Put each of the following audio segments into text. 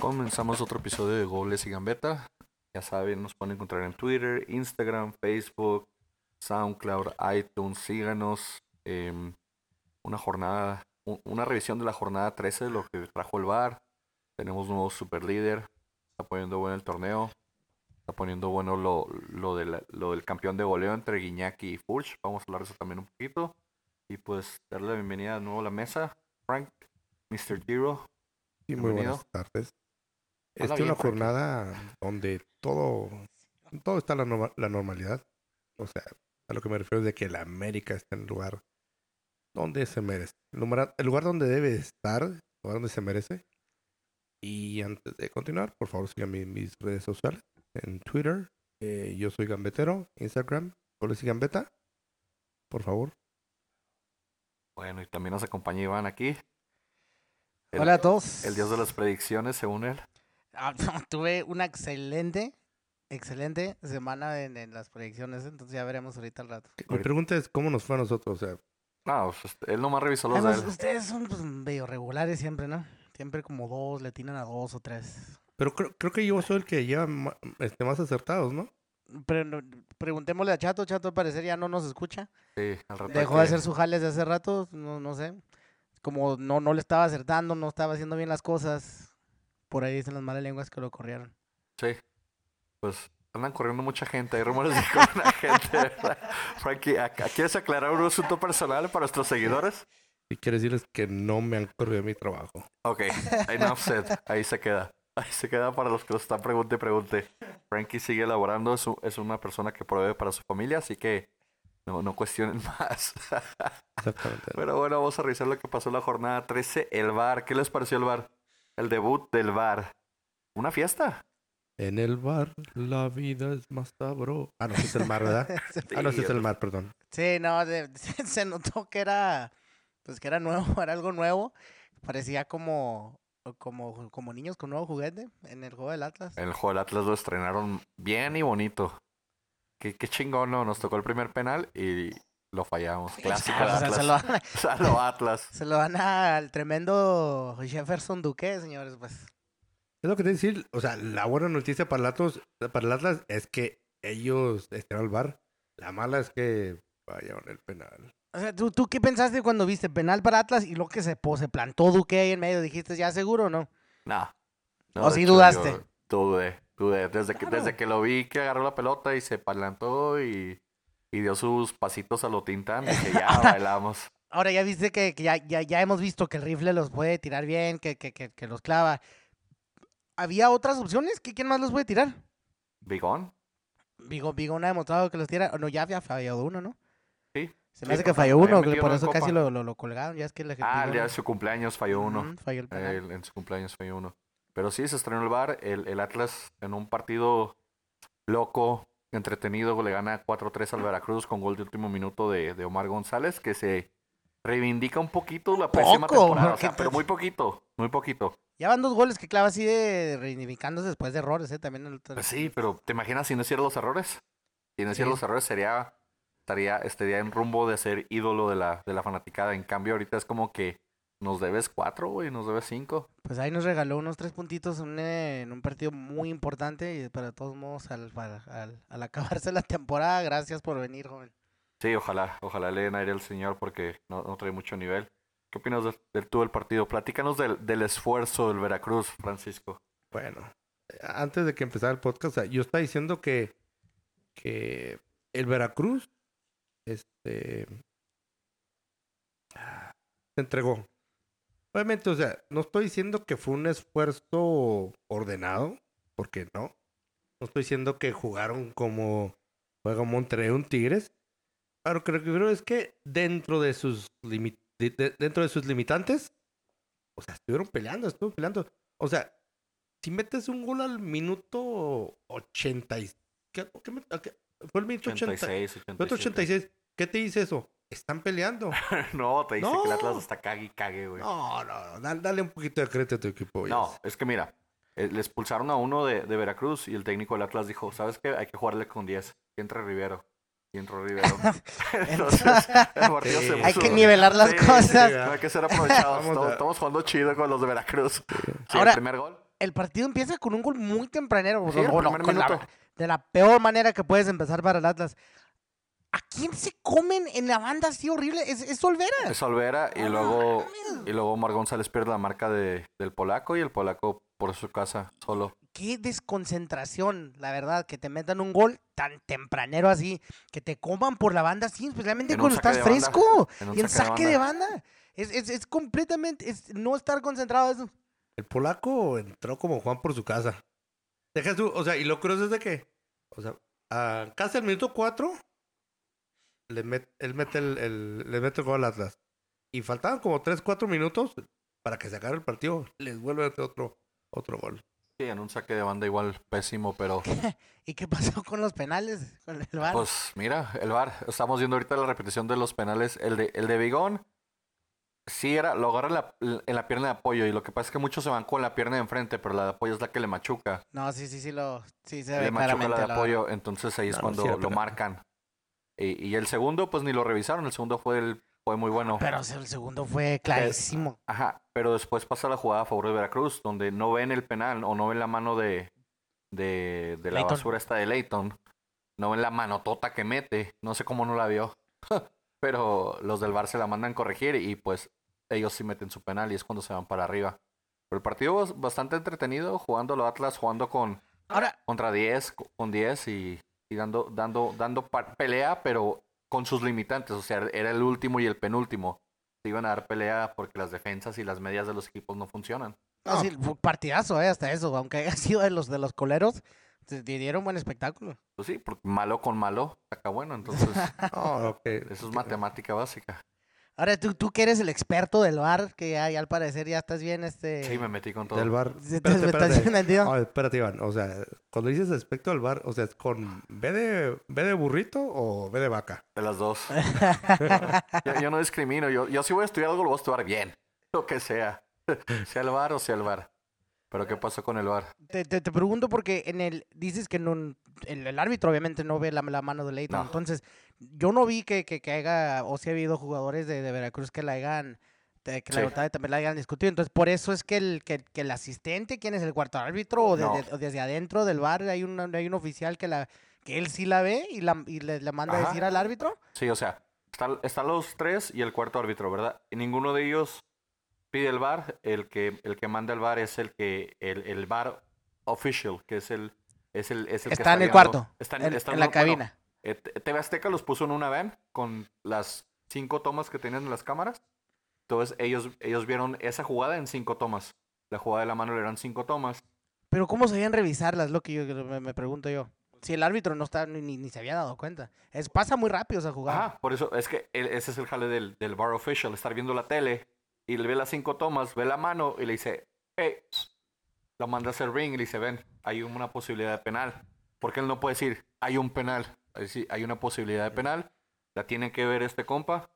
Comenzamos otro episodio de Goles y Gambeta. Ya saben, nos pueden encontrar en Twitter, Instagram, Facebook, SoundCloud, iTunes. Síganos. em, una jornada, una revisión de la jornada 13 de lo que trajo el VAR. Tenemos un nuevo super líder. Está poniendo bueno el torneo. Está poniendo bueno lo, lo, de la- lo del campeón de goleo entre Guiñac y Furch. Vamos a hablar de eso también un poquito. Y pues darle la bienvenida de nuevo a la mesa. Frank, Mr. Giro. Sí, muy Bienvenido. buenas tardes. Habla Esta es bien, una jornada donde todo, todo está en la, norma- la normalidad. O sea, a lo que me refiero es de que la América está en el lugar donde se merece. El lugar, el lugar donde debe estar, el lugar donde se merece. Y antes de continuar, por favor, en mis redes sociales. En Twitter, eh, yo soy Gambetero. Instagram, Goles y Gambeta. Por favor. Bueno, y también nos acompaña Iván aquí. El- Hola a todos. El dios de las predicciones, según él. Ah, tuve una excelente, excelente semana en, en las proyecciones, entonces ya veremos ahorita al rato. Mi pregunta es, ¿cómo nos fue a nosotros? O sea, No, pues, este, él nomás revisó los Ah, de él. ustedes son pues, medio regulares siempre, ¿no? Siempre como dos, le tiran a dos o tres. pero creo, creo que yo soy el que lleva ma- este, más acertados, ¿no? Pero no- preguntémosle a Chato, Chato al parecer ya no nos escucha. Sí, al rato. Dejó de hacer su jale desde hace rato, no, no sé. Como no, no le estaba acertando, no estaba haciendo bien las cosas. Por ahí dicen las malas lenguas que lo corrieron. Sí. Pues andan corriendo mucha gente. Hay rumores de que corren a gente, ¿verdad? Frankie, ¿a- a- ¿quieres aclarar un asunto personal para nuestros seguidores? Y quiero decirles que no me han corrido mi trabajo. Ok, enough said. Ahí se queda. Ahí se queda para los que nos están pregunte y pregunte. Frankie sigue elaborando, es una persona que provee para su familia, así que no, no cuestionen más. Exactamente. Pero bueno, vamos a revisar lo que pasó en la jornada 13. El bar, ¿qué les pareció el bar? El debut del bar. Una fiesta. En el bar, la vida es más sabro. Ah, no, ese es el mar, ¿verdad? ah, no, ese es el mar, perdón. Sí, no, de- se notó que era, pues que era nuevo, era algo nuevo. Parecía como, como, como niños con nuevo juguete en el juego del Atlas. El juego del Atlas lo estrenaron bien y bonito. Qué, qué chingón, ¿no? Nos tocó el primer penal y lo fallamos. Clásico O sea, Atlas. se, lo, van- lo Atlas. se lo dan al tremendo Jefferson Duque, señores, pues. Es lo que te a decir. O sea, la buena noticia para el Atlas, para el Atlas es que ellos están al bar. La mala es que fallaron el penal. O sea, ¿tú, ¿tú qué pensaste cuando viste penal para Atlas y luego que se, po- se plantó Duque ahí en medio? ¿Dijiste ya seguro o no? No. No, ¿O sí hecho, dudaste? yo Dudé, dudé. Desde que, Claro. desde que lo vi que agarró la pelota y se palantó y, y dio sus pasitos a lo tintán, dije, ya bailamos. Ahora ya viste que, que ya, ya, ya hemos visto que el rifle los puede tirar bien, que, que, que, que los clava. ¿Había otras opciones? ¿Qué, ¿Quién más los puede tirar? ¿Bigón? Vigo, Vigón ha demostrado que los tira. No, ya había fallado uno, ¿no? Sí. Se Sí, me hace que falló uno, que por en eso casi lo, lo, lo colgaron. Ya es que la Ah, el Vigón- día de su cumpleaños falló uno. Falló el. El- en su cumpleaños falló uno. Pero sí, se estrenó el bar. El, el Atlas en un partido loco, entretenido, le gana 4-3 al Veracruz con gol de último minuto de, de Omar González, que se reivindica un poquito la pésima temporada. o sea, pero muy poquito, muy poquito. Ya van dos goles que clava así de reivindicándose después de errores, ¿eh? También el... Pues sí, pero ¿te imaginas si no hiciera los errores? Si no hiciera Sí. los errores sería estaría estaría en rumbo de ser ídolo de la de la fanaticada. En cambio ahorita es como que nos debes cuatro, güey, nos debes cinco. Pues ahí nos regaló unos tres puntitos en, eh, en un partido muy importante y para todos modos al, para- al, al acabarse la temporada, gracias por venir, joven. Sí, ojalá, ojalá le den aire al señor porque no, no trae mucho nivel. ¿Qué opinas del, del tú del partido? Platícanos del, del esfuerzo del Veracruz, Francisco. Bueno, antes de que empezara el podcast, yo estaba diciendo que, que el Veracruz este, se entregó. Obviamente, o sea, no estoy diciendo que fue un esfuerzo ordenado, porque no. No estoy diciendo que jugaron como juega Monterrey un Tigres. Pero lo que creo es que dentro de sus limi- de- de- dentro de sus limitantes, o sea, estuvieron peleando, estuvieron peleando. O sea, si metes un gol al minuto 80 y... ¿qué- qué Fue el minuto 80, 86, minuto 86. ¿Qué te dice eso? Están peleando. no, te dice que el No. Atlas está cague y cague, güey. No, no, no, dale, dale un poquito de crédito a tu equipo. No, Villas. es que mira, eh, le expulsaron a uno de, de Veracruz y el técnico del Atlas dijo, ¿sabes qué? Hay que jugarle con 10. Que entre Rivero. Y entró Rivero. Entonces, el partido se Sí. Hay que nivelar las Sí, cosas. sí, hay que ser aprovechados. Estamos, a- estamos jugando chido con los de Veracruz. Sí, Ahora- el primer gol. el partido empieza con un gol muy tempranero. Sí, o- el o no, primer con la- minuto. de la peor manera que puedes empezar para el Atlas. ¿A quién se comen en la banda así horrible? Es, es Olvera. Es Olvera y No luego, mames. y luego Mar González pierde la marca de, del polaco y el polaco por su casa solo. Qué desconcentración, la verdad, que te metan un gol tan tempranero así, que te coman por la banda así, especialmente cuando estás fresco. Y en saque de banda. Es, es, es completamente, es no estar concentrado eso. El polaco entró como Juan por su casa. Deja tú, o sea, y lo curioso es de que, o sea, a casi al minuto 4, le met- él mete el, el- le mete el gol al Atlas. Y faltaban como 3, 4 minutos para que se acabe el partido. Les vuelve a meter otro, otro gol. Sí, en un saque de banda igual pésimo, pero ¿Y qué pasó con los penales? Con el VAR? pues mira, el VAR, estamos viendo ahorita la repetición de los penales. El de, el de Bigón, sí era, lo agarra en la, en la pierna de apoyo y lo que pasa es que muchos se van con la pierna de enfrente, pero la de apoyo es la que le machuca. no, sí, sí, sí, lo, sí se le ve machuca claramente. la de apoyo, entonces ahí es No, no, cuando sí lo marcan. Y, y el segundo, pues ni lo revisaron, el segundo fue, el, fue muy bueno. Pero el segundo fue clarísimo. Ajá, pero después pasa la jugada a favor de Veracruz, donde no ven el penal o no ven la mano de, de, de la basura esta de Leighton. No ven la manotota que mete. No sé cómo no la vio. pero los del Bar se la mandan corregir y pues ellos sí meten su penal y es cuando se van para arriba. Pero el partido es bastante entretenido, jugando los Atlas, jugando con Ahora, contra 10, co- con 10 y, y dando, dando, dando pelea, pero con sus limitantes. O sea, era el último y el penúltimo. Se iban a dar pelea porque las defensas y las medias de los equipos no funcionan. no, sí, fue partidazo, eh, hasta eso. Aunque haya sido de los de los coleros, te, dieron buen espectáculo. Pues sí, porque malo con malo saca bueno. Entonces, Oh, eso es matemática básica. Ahora, tú, tú que eres el experto del bar, que ya, ya al parecer ya estás bien, este... Sí, me metí con todo. Del bar. ¿Sí te- Espérate, estás espérate. Ah, espérate, Iván. O sea, cuando dices respecto al bar, o sea, ¿es con B de, B de burrito o B de vaca? De las dos. yo, yo no discrimino. Yo, yo si voy a estudiar algo, lo voy a estudiar bien. Lo que sea. sea el bar o sea el bar. Pero ¿qué pasó con el bar? Te, te, te pregunto porque en el dices que no, el, el árbitro obviamente no ve la, la mano de Leighton. No. Entonces, yo no vi que, que, que haya, o si ha habido jugadores de, de Veracruz que la hayan, que la Sí. verdad también la hayan discutido. Entonces, por eso es que el, que, que el asistente, ¿quién es el cuarto árbitro? O, No. desde, o desde adentro del bar hay un, hay un oficial que la que él sí la ve y, la, y le, le manda a decir al árbitro. Sí, o sea, está- están los tres y el cuarto árbitro, ¿verdad? Y ninguno de ellos pide el VAR. El que, el que manda el VAR es el que, el, el VAR official, que es el, es el, es el que Está en el cuarto, Está en, está en la bueno, cabina. Eh, TV Azteca los puso en una van con las cinco tomas que tenían en las cámaras. Entonces ellos, ellos vieron esa jugada en cinco tomas. La jugada de la mano le eran cinco tomas. Pero ¿cómo sabían revisarlas? Lo que yo me, me pregunto yo. Si el árbitro no está ni, ni- se había dado cuenta. Es, pasa muy rápido esa jugada. Ajá, por eso es que el- ese es el jale del, del bar official, estar viendo la tele y le ve las cinco tomas, ve la mano y le dice, hey, lo manda a hacer ring y le dice, ven, hay una posibilidad de penal. Porque él no puede decir, hay un penal. Es decir, hay una posibilidad de penal, la tiene que ver este compa.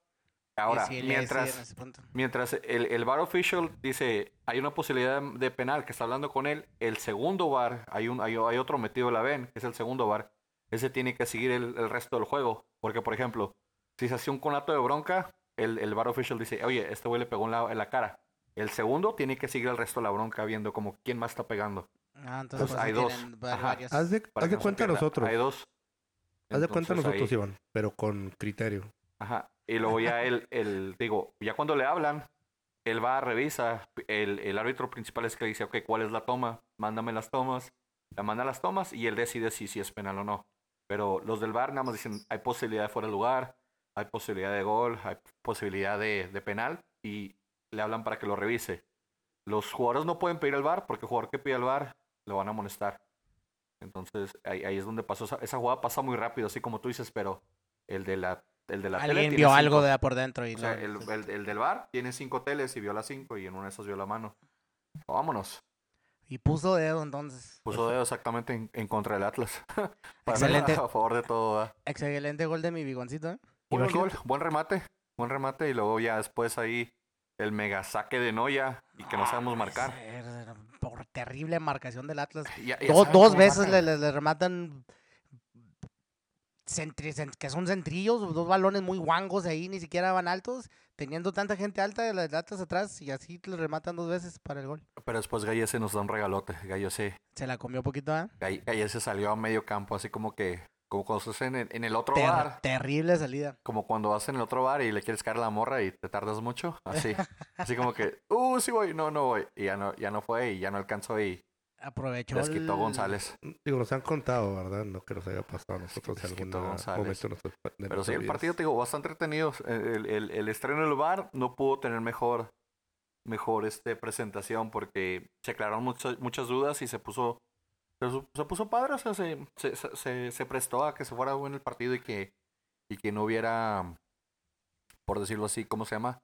Ahora, sí, mientras. Mientras el, el bar official dice, hay una posibilidad de penal que está hablando con él, el segundo bar, hay, un, hay, hay otro metido en la ven, que es el segundo bar, ese tiene que seguir el, el resto del juego. Porque, por ejemplo, si se hace un conato de bronca, el, el bar official dice, oye, este güey le pegó en la, en la cara. El segundo tiene que seguir el resto de la bronca viendo como quién más está pegando. Ah, entonces Pues hay dos. Ajá. Haz de, haz que de no cuenta nosotros. Hay dos. Haz de cuenta nosotros, ahí- Iván, pero con criterio. Ajá. Y luego ya el, el, digo, ya cuando le hablan, él va, revisa, el, el árbitro principal es que dice, ok, ¿cuál es la toma? Mándame las tomas. Le manda las tomas y él decide si, si es penal o no. Pero los del VAR nada más dicen, hay posibilidad de fuera de lugar, hay posibilidad de gol, hay posibilidad de, de penal y le hablan para que lo revise. Los jugadores no pueden pedir el VAR porque el jugador que pide el VAR lo van a amonestar. Entonces ahí, ahí es donde pasó. Esa, esa jugada pasa muy rápido, así como tú dices, pero el de la, el de la tele Alguien vio cinco. algo de por dentro y O sea, el, el- el del bar tiene cinco teles y vio las cinco y en una de esas vio la mano. Vámonos. y puso dedo entonces. Puso dedo exactamente en, en contra del Atlas. Para Excelente. A favor de todo. ¿verdad? Excelente gol de mi bigoncito. ¿eh? Buen gol, buen remate. Buen remate y luego ya después ahí el mega saque de Noya y que no sabemos marcar. Ser- terrible marcación del Atlas. Ya- ya dos veces le, le- le rematan centri- que son centrillos, dos balones muy guangos ahí, ni siquiera van altos. teniendo tanta gente alta las Atlas atrás y así le rematan dos veces para el gol. Pero después Galle se nos da un regalote. Gallo se, Se la comió poquito, ¿eh? Galle se salió a medio campo, así como que, como cuando estás en el, en el otro Ter- bar. terrible salida. Como cuando vas en el otro bar y le quieres caer a la morra y te tardas mucho. Así. así como que, uh, sí voy, no, no voy. Y ya no, ya no fue y ya no alcanzó y Aprovechó. les quitó el- González. Digo, nos han contado, ¿verdad? No que nos haya pasado a nosotros en Les quitó algún González. momento de Pero sí, el partido, te digo, bastante entretenido. El, el- el estreno del bar no pudo tener mejor, mejor este, presentación porque se aclararon muchas, muchas dudas y se puso, se, su- se puso padre. O sea, se, se, se- se- se prestó a que se fuera bueno el partido y que, y que no hubiera, por decirlo así, ¿cómo se llama?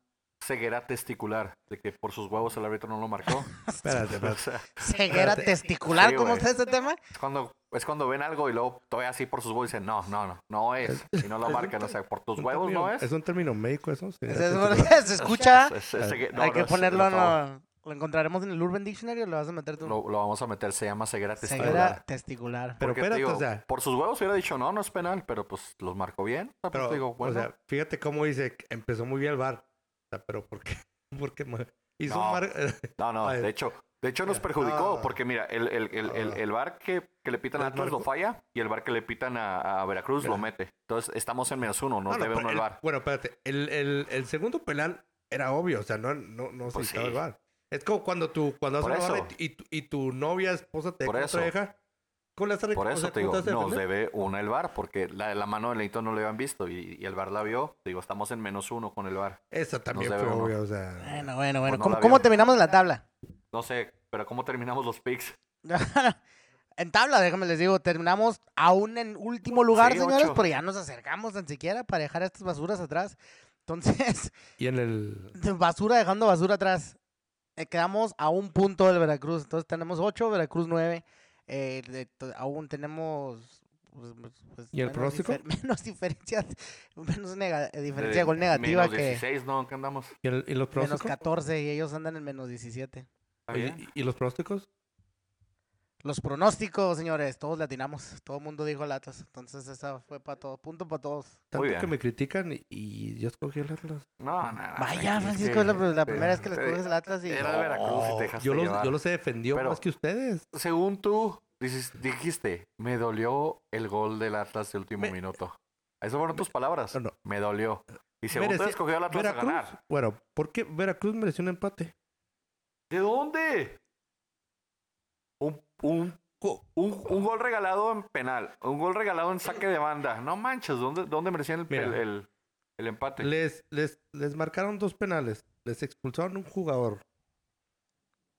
Ceguera testicular, de que por sus huevos el árbitro no lo marcó. Espérate, O espérate. sea, Ceguera Espérate. testicular, Sí, ¿cómo está este tema? es cuando, es cuando ven algo y luego todavía así por sus huevos dicen, no, no, no, no es. Y no lo Es un marcan, o sea, por tus huevos término- no es. ¿Es un término médico eso? Es- es- se escucha. Es- es- es- no, Hay no, que ponerlo, no, ¿lo encontraremos en el Urban Dictionary o lo vas a meter tú? Lo, lo vamos a meter, se llama ceguera testicular. Ceguera testicular. Pero Porque, espérate, digo, o sea- por sus huevos hubiera dicho, no, no es penal, pero pues los marcó bien. O sea, pues, Pero, digo, bueno, o sea, fíjate cómo dice, que empezó muy bien el bar. O sea, pero ¿por qué? Porque hizo No. un bar... no, de hecho, de hecho nos perjudicó, Ah. porque mira, el, el, el, el, Ah. el bar que, que le pitan a Atlas lo falla y el bar que le pitan a, a Veracruz lo mete. Entonces estamos en menos uno, no, No, no, debe uno el el- bar. Bueno, espérate. El, el, el segundo penal era obvio. O sea, no, no, no se Pues sí. el bar. Es como cuando tú, cuando Por haces una eso. y, tu- y tu novia, esposa te Por deja, eso. deja. ¿Cómo le a Por eso te cómo digo, nos defender? debe una el bar, porque la, la mano de Leito no lo habían visto y, y el bar la vio. Te digo, estamos en menos uno con el bar. Esa también fue uno. obvio. O sea, Bueno, bueno, bueno. no ¿Cómo, la cómo vio. terminamos la tabla? No sé, pero ¿cómo terminamos los picks? en tabla, déjame les digo, terminamos aún en último lugar, Sí, señores, ocho. pero ya nos acercamos tan siquiera para dejar estas basuras atrás. Entonces, y en el... basura dejando basura atrás. Eh, quedamos a un punto del Veracruz. Entonces tenemos 8, Veracruz 9. Eh, de- aún tenemos. pues, pues, ¿Y el menos pronóstico? difer- menos diferencias. Menos eh, diferencia de De gol negativa menos que. 16, ¿no? ¿Qué andamos? ¿Y, el- y los Menos pronósticos? 14 y ellos andan en menos 17. ¿Está Oye, bien? ¿y, y los pronósticos? Los pronósticos, señores, todos latinamos. Todo el mundo dijo latas. Entonces, esa fue para todos. Punto para todos. Tanto bien. que me critican y, y yo escogí el Atlas. No, no, no, Vaya, Francisco, es la, primera vez que les eh, coges el Atlas y. Era de Veracruz y te dejaste yo los, yo los he defendido Pero- más que ustedes. Según tú, dices- dijiste, me dolió el gol del Atlas de último Me- minuto. Esas fueron tus palabras. No, no. Me dolió. Y según tú Merecía- escogió al Atlas a Veracruz, ganar. bueno, ¿por qué Veracruz mereció un empate? ¿De dónde? Un, un, gol regalado en penal. Un gol regalado en saque de banda. No manches, ¿dónde, dónde merecían el, Mira. el, el- el empate? Les, les, les marcaron dos penales. Les expulsaron un jugador.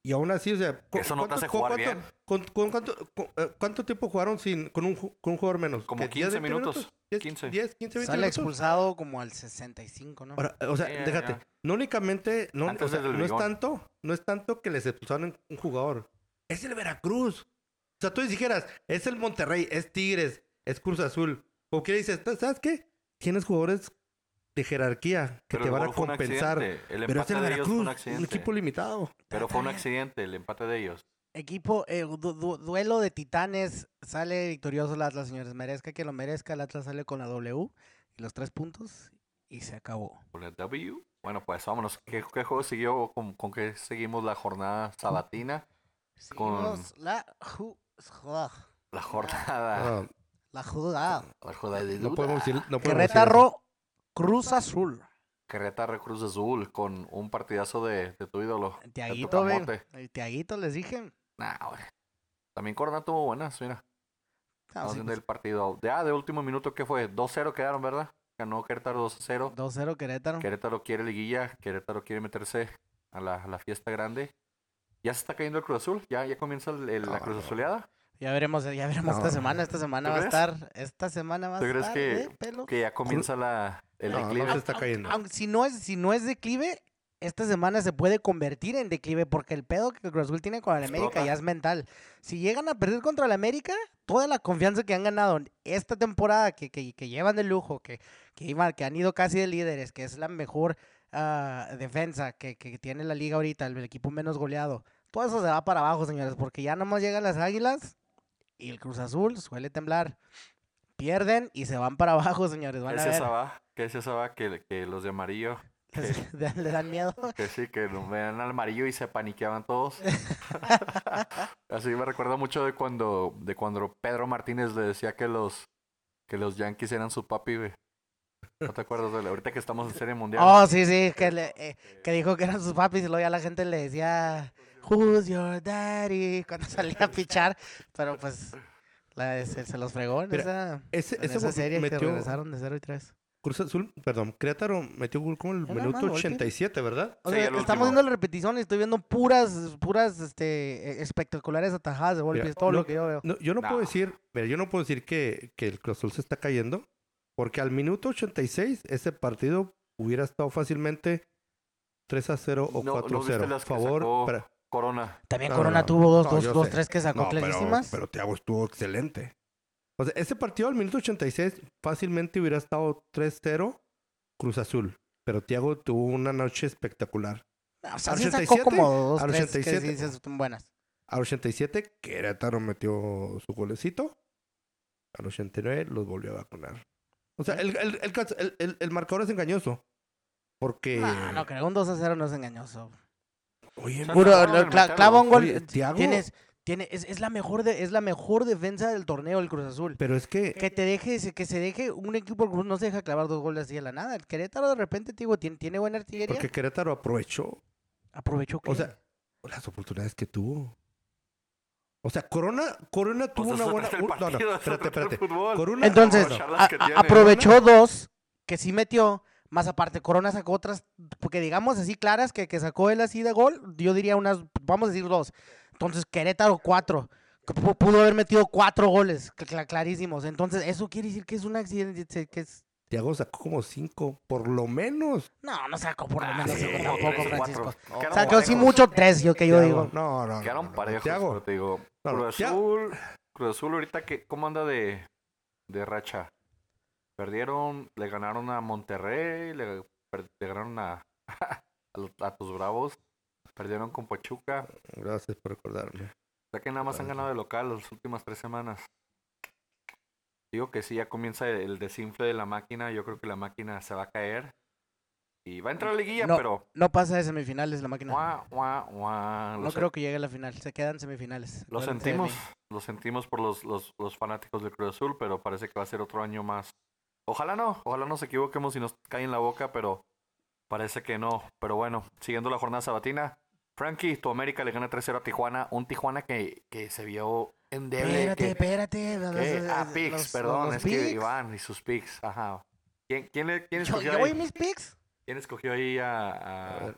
Y aún así, o sea... cu- Eso no te ¿cuánto- hace cu- jugar cuánto- bien. con- con cuánto, con- ¿Cuánto tiempo jugaron sin, con, un, con un jugador menos? Como ¿Qué, 10, 15 20 minutos. 10, 15. 10, 15, 20 Sale minutos. expulsado como al 65, ¿no? Ahora, o sea, déjate. No únicamente... No, o sea, no es tanto... No es tanto que les expulsaron un jugador. Es el Veracruz. O sea, tú dijeras, es el Monterrey, es Tigres, es Cruz Azul. O que dices, ¿sabes qué? Tienes jugadores de jerarquía que Pero te van a gol fue un compensar. accidente. El Pero es empate el de ellos fue Veracruz, un un, equipo limitado. Pero fue un accidente el empate de ellos. Equipo, eh, du- du- duelo de titanes. Sale victorioso el Atlas, señores. Merezca que lo merezca. El Atlas sale con la W y los tres puntos. Y se acabó. Con el W. Bueno, pues vámonos. ¿Qué, qué juego siguió? ¿Con, con qué seguimos la jornada sabatina? Con- Seguimos la, ju- La jornada. Ah, la jugada. La jornada de no podemos decir, no podemos decir Querétaro, Cruz Azul. Querétaro Cruz Azul con un partidazo de, de tu ídolo. de tu Tiaguito, ven. El Tiaguito, les dije. Nah, güey. También Corona tuvo buenas, mira. Ah, sí, viendo el partido. Ya, de último minuto, ¿qué fue? 2-0 quedaron, ¿verdad? Ganó Querétaro 2-0. 2-0 Querétaro. Querétaro quiere liguilla. Querétaro quiere meterse a la, a la fiesta grande. Ya se está cayendo el Cruz Azul. Ya, ya comienza el- el- la No, Cruz no. Azuleada. Ya veremos, ya veremos esta semana. Esta semana ¿Tú va a estar. Esta semana va a ¿Tú crees estar. que- pelo. Que ya comienza la, el No, no declive. se está cayendo. aunque si no es, si no es declive, esta semana se puede convertir en declive porque el pedo que Cruz Azul tiene con el América Explota. ya es mental. Si llegan a perder contra el América, toda la confianza que han ganado esta temporada, que, que, que llevan de lujo, que, que, iban- que han ido casi de líderes, que es la mejor ah, defensa que, que tiene la liga ahorita, el, equipo menos goleado, todo eso se va para abajo, señores, porque ya nomás llegan las águilas y el Cruz Azul suele temblar. Pierden y se van para abajo, señores. ¿Qué Van a decía ver. Sabá? ¿Qué decía Sabá? Que, que los de amarillo Les- le, dan miedo. Que sí, que vean al amarillo y se paniqueaban todos. Así me recuerda mucho de cuando, de cuando Pedro Martínez le decía que los, que los Yankees eran su papi, güey. ¿No te acuerdas de la- ahorita que estamos en serie mundial? Oh, sí, sí, que, le- eh, que dijo que eran sus papis y luego ya la gente le decía, Who's your daddy? Cuando salía a pichar. Pero pues la- se, se los fregó en Mira, esa, Ese, en ese esa serie que metió regresaron de 0 y 3. Cruz Azul, perdón, Querétaro metió gol como el Era minuto hermano, gol, 87, ¿verdad? O sea, estamos viendo la repetición y estoy viendo puras, puras, este, eh, espectaculares atajadas de golpes, Mira, todo no- lo que yo veo. No, yo no, puedo decir, mira, yo no puedo decir que, que el Cruz Azul se está cayendo, porque al minuto 86 ese partido hubiera estado fácilmente 3 a 0 o No, 4 ¿no a viste 0. las que favor, sacó para- Corona. También no, Corona no, tuvo dos, no, dos, dos tres que sacó No, pero, clarísimas. pero Thiago estuvo excelente. O sea, ese partido al minuto 86 fácilmente hubiera estado 3-0 Cruz Azul. Pero Thiago tuvo una noche espectacular. o sea, al sí sacó 87, como dos, al tres 87. que sí dices, son buenas. Al 87, Querétaro metió su golecito. Al 89 los volvió a vacunar. O sea, el, el, el, el- marcador es engañoso. Porque. No, no creo, un 2 a 0 no es engañoso. Oye, Puro, cla- clava un gol. Oye, Thiago- Tienes, tiene, es, es la mejor de, es la mejor defensa del torneo el Cruz Azul. pero es que. Que te deje, que se deje, un equipo no se deja clavar dos goles así de la nada. El Querétaro de repente, te digo, tiene, tiene buena artillería. Porque Querétaro aprovechó. Aprovechó que. O sea, las oportunidades que tuvo. O sea, Corona, Corona Pues tuvo una buena. el no, no, espérate, espérate. Corona, Entonces, no, a- a- aprovechó dos que sí metió. Más aparte, Corona sacó otras, porque digamos así claras que, que sacó él así de gol, yo diría unas, vamos a decir dos. Entonces, Querétaro cuatro. Pudo haber metido cuatro goles, cl- cl- clarísimos. Entonces, eso quiere decir que es un accidente, que es... Thiago sacó como cinco, por lo menos. No, no sacó por lo Ah, menos sí, cinco como tampoco. Francisco. Sacó sí mucho tres, yo que yo Thiago, digo. No, no, no. Quedaron no, no, Cruz Azul, Cruz Azul ahorita que, ¿cómo anda de, de racha? Perdieron, le ganaron a Monterrey, le, ganaron a, a tus Bravos, perdieron con Pachuca, Gracias por recordarme. o sea que nada más han ganado de local las últimas tres semanas. Digo que sí, ya comienza el, el desinfle de la máquina, yo creo que la máquina se va a caer y va a entrar a la liguilla, No, pero... No pasa de semifinales la máquina. No creo que llegue a la final, se quedan semifinales. Lo sentimos, lo sentimos por los, los, los fanáticos del Cruz Azul, pero parece que va a ser otro año más. Ojalá no, ojalá nos equivoquemos y nos cae en la boca, pero parece que no. Pero bueno, siguiendo la jornada sabatina, Frankie, tu América le gana 3-0 a Tijuana, un Tijuana que, que se vio endeble. Espérate, que- espérate. que- ah, los- perdón, es que. Iván y sus picks, ajá. ¿Quién, quién, quién Yo, yo ahí? y mis picks. ¿Quién escogió ahí a, A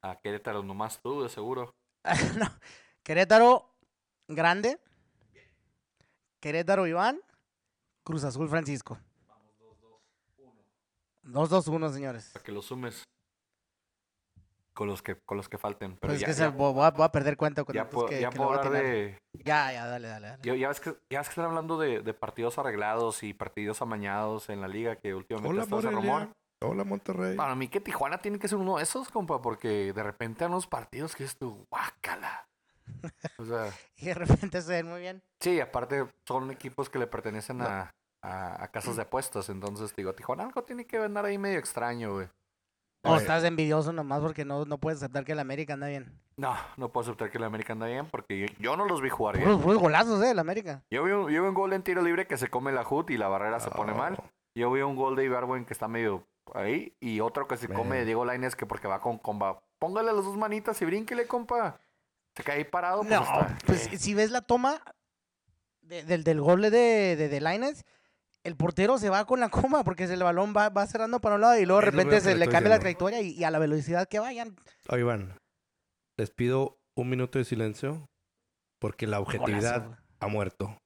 a, Querétaro? Nomás tú, de seguro. no. Querétaro, grande. Querétaro, Iván. Cruz Azul, Francisco. 2-2-1, señores. Para que lo sumes con los que, con los que falten. Pero Pero es ya, que ya- se- voy, a, voy a perder cuenta con ya puedo, que, ya que puedo hablar de... Ya, ya, dale, dale. dale. Ya, ya ves que, ya ves que están hablando de, de partidos arreglados y partidos amañados en la liga que últimamente Hola, está ese rumor. Hola, Monterrey. Para mí que Tijuana tiene que ser uno de esos, compa, porque de repente hay unos partidos que es tu guácala. O sea, Y de repente se ven muy bien. sí, aparte son equipos que le pertenecen a, a, a casas de apuestas. Entonces, digo, Tijuana algo tiene que andar ahí medio extraño, güey. O Oye. estás envidioso nomás porque no, no puedes aceptar que el América anda bien. No, no puedo aceptar que el América anda bien porque yo, yo no los vi jugar bien. Puros, puros golazos, eh, el América. Yo vi, un, yo vi un gol en tiro libre que se come la HUD y la barrera se pone mal. Yo vi un gol de Ibarwen que está medio ahí y otro que se come de. Diego Lainez que porque va con comba. Póngale las dos manitas y brínquele, compa. Se cae ahí parado, pues No, está. pues eh, si ves la toma de- del, del gol de, de, de Lainez, el portero se va con la coma porque el balón va, va cerrando para un lado y luego de repente se le cambia la trayectoria y, y a la velocidad que vayan. Oye, Iván, les pido un minuto de silencio porque la objetividad Golazo. ha muerto.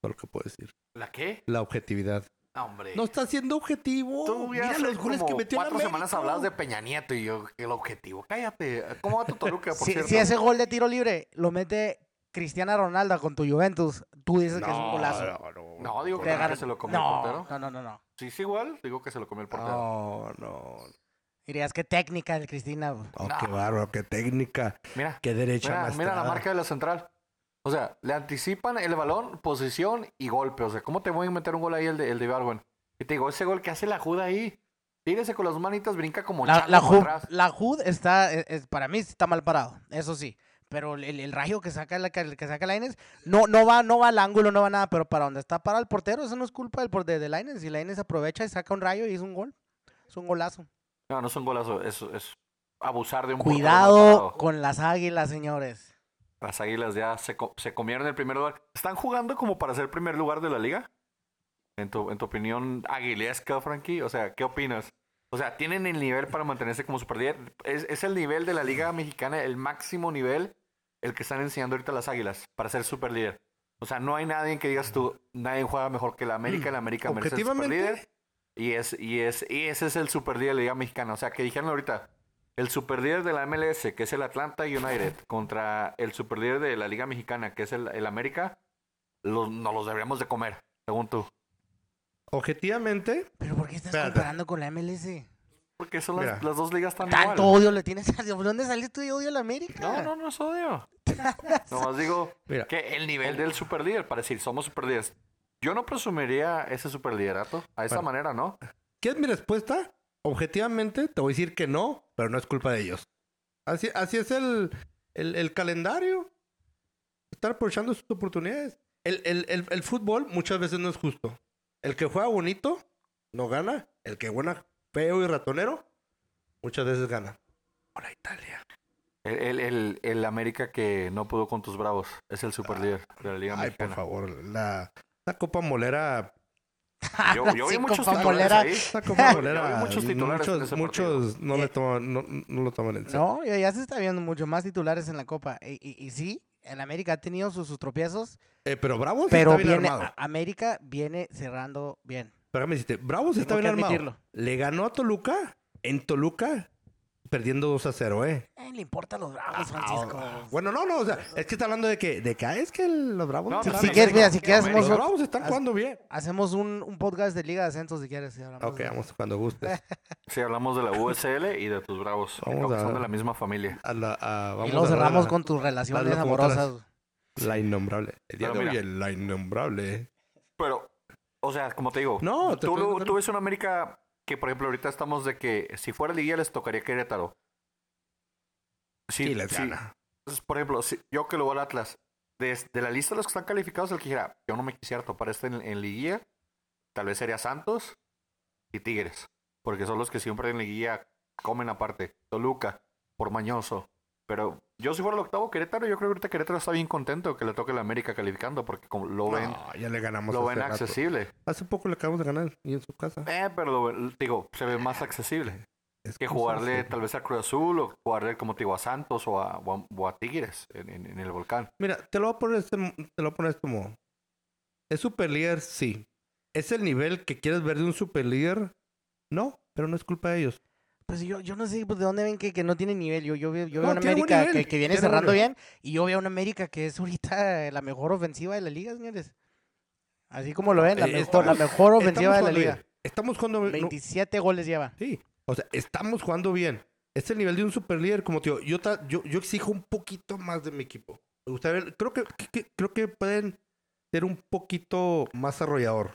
Todo lo que puedo decir. ¿La qué? La objetividad. No, hombre. No está siendo objetivo. Tú Mira los goles como que metió en cuatro semanas hablabas de Peña Nieto y yo, el objetivo. Cállate. ¿Cómo va tu Toluca, por Si, cierto? si ese gol de tiro libre lo mete Cristiana Ronaldo con tu Juventus, tú dices que es un golazo. No, no, No, digo que no, que se lo comió el no, portero. no, no, no, no. Sí, es igual. Digo que se lo comió el portero. No, no. Dirías que técnica de Cristina. Oh, No. qué bárbaro, qué técnica, Mira, qué derecha Mira, más. mira la marca de la central. O sea, le anticipan el balón, posición y golpe. O sea, ¿cómo te voy a meter un gol ahí el de, el de? Y te digo, ese gol que hace la juda ahí. Tírese con las manitas, brinca como La, la, atrás. la está, es- para mí está mal parado, eso sí. Pero el, el rayo que saca la que, que saca Lainez no, no va, no va al ángulo, no va nada, pero para donde está parado el portero, eso no es culpa del de, de Lainez. Y Lainez aprovecha y saca un rayo y es un gol. Es un golazo. No, no es un golazo, es, es abusar de un Cuidado con las águilas, señores. Las águilas ya se, co- se comieron el primer lugar. ¿Están jugando como para ser primer lugar de la liga? En tu, en tu opinión aguilesca, Frankie. O sea, ¿qué opinas? O sea, ¿tienen el nivel para mantenerse como super líder? ¿Es, es el nivel de la liga mexicana, el máximo nivel, el que están enseñando ahorita las águilas para ser super líder? O sea, no hay nadie que digas tú, nadie juega mejor que la América, la América merece ser super Objetivamente, líder. Y, es, y, es, y ese es el super líder de la liga mexicana. O sea, que dijeron ahorita, el superlíder de la MLS, que es el Atlanta United, contra el superlíder de la Liga Mexicana, que es el, el América, los, nos los deberíamos de comer, según tú. objetivamente, ¿Pero por qué estás Espérate. comparando con la MLS? Porque son las, las dos ligas tan Tanto igual. odio le tienes a ¿De dónde saliste de odio a la América? No, no, no es odio. Nomás digo mira, que el nivel del superlíder, para decir, somos superlíderes. Yo no presumiría ese superliderato a esa Bueno. manera, ¿no? ¿qué es mi respuesta? Objetivamente, te voy a decir que no, pero no es culpa de ellos. Así, así es el, el, el calendario. Están aprovechando sus oportunidades. El, el, el, el fútbol muchas veces no es justo. El que juega bonito no gana. El que juega feo y ratonero muchas veces gana. Hola Italia. El, el, el, América que no pudo con tus bravos es el superlíder de la Liga Ay, por favor. La, la Copa Molera. Yo, yo vi muchos titulares ahí. Yo vi muchos titulares muchos no, le Eh. toman, no, no lo toman en serio. No, ya, se está viendo mucho más titulares en la Copa. Y, y- y sí, el América ha tenido sus, sus tropiezos, Eh, pero Bravos pero está bien viene, armado. América viene cerrando bien. Pero me dijiste, Bravos está bien armado. Le ganó a Toluca en Toluca perdiendo 2 a 0, ¿eh? Eh, le importan los bravos, Francisco. Ah, bueno, no, no, o sea, es que está hablando de que, de que ah, es que los Bravos No, no están si quieres, mira, si quieres, Los Bravos están jugando bien. hacemos un, un podcast de Liga de Ascensos si quieres. hablamos Ok, de- vamos cuando gustes. Sí, hablamos de la USL y de tus bravos. Vamos a- son de la misma familia. A la, a- Y vamos hablar cerramos con tus relaciones amorosas. La innombrable. El día Pero de hoy, mira. el- la innombrable. Pero, o sea, como te digo, No, te tú, lo- tú ves una América que, por ejemplo, ahorita estamos de que si fuera Liguilla les tocaría Querétaro. Sí, Sí, les sí. gana. Entonces, por ejemplo, si- yo que lo voy al Atlas, de, de la lista de los que están calificados, el que dijera, yo no me quisiera topar este en, en Liguilla, tal vez sería Santos y Tigres, porque son los que siempre en Liguilla comen aparte. Toluca, por mañoso. Pero yo si fuera el octavo Querétaro, yo creo que ahorita Querétaro está bien contento que le toque la América calificando, porque como lo ven, No, ya le ganamos lo ven rato. accesible. Hace poco le acabamos de ganar y en su casa. Eh, pero lo digo, se ve más accesible Es que jugarle así. tal vez a Cruz Azul o jugarle, como te digo, a Santos o a, o a- o a Tigres en, en- en el volcán. Mira, te lo voy a poner este, te lo voy a poner este modo. ¿Es super líder? Sí. ¿Es el nivel que quieres ver de un super líder? No, pero no es culpa de ellos. Pues yo, yo no sé pues, de dónde ven que, que no tiene nivel. Yo, yo, veo- yo veo No, una América que, que viene cerrando bien y yo veo una América que es ahorita la mejor ofensiva de la liga, señores. Así como lo ven, la, Eh, mejor, la estamos- mejor ofensiva de la liga. bien. Estamos jugando bien. No, 27 goles lleva. sí. O sea, estamos jugando bien. Es el nivel de un super líder, como digo. Yo, ta- yo, yo exijo un poquito más de mi equipo. Me gusta ver. Creo que, que- que- creo que pueden ser un poquito más arrollador.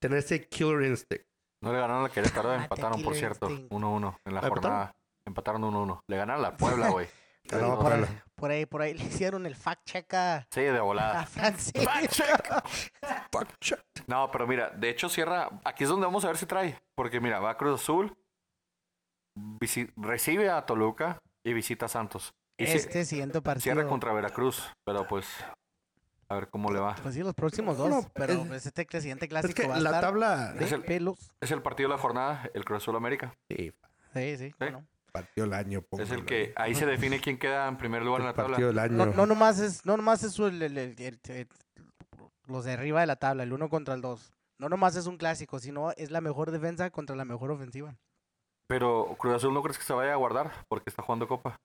Tener ese killer instinct. No le ganaron a Querétaro, empataron, por cierto, Instinct. 1-1 en la jornada. Empataron 1-1. Le ganaron a la Puebla, güey. Tres, por, ahí, por ahí, por ahí le hicieron el fact check a, Sí, de a volada. Francisco. Fuck, shit. No, pero mira, de hecho cierra. Aquí es donde vamos a ver si trae. Porque mira, va a Cruz Azul, visi- recibe a Toluca y visita a Santos. Y Este siguiente partido. cierra contra Veracruz. Pero pues, a ver cómo le va. Pues sí, los próximos dos. No, pero es- pues, este siguiente Es clásico que va a la estar tabla. de Es el- pelos. Es el partido de la jornada, el Cruz Azul América. Sí, Sí, sí. cómo no. partido del año. Es el póngalo que ahí se define quién queda en primer lugar en la tabla. partido del año. No, no nomás es, no nomás es el- el- el- el- el- los de arriba de la tabla, el uno contra el dos. No nomás es un clásico, sino es la mejor defensa contra la mejor ofensiva. Pero Cruz Azul no crees que se vaya a guardar porque está jugando Copa.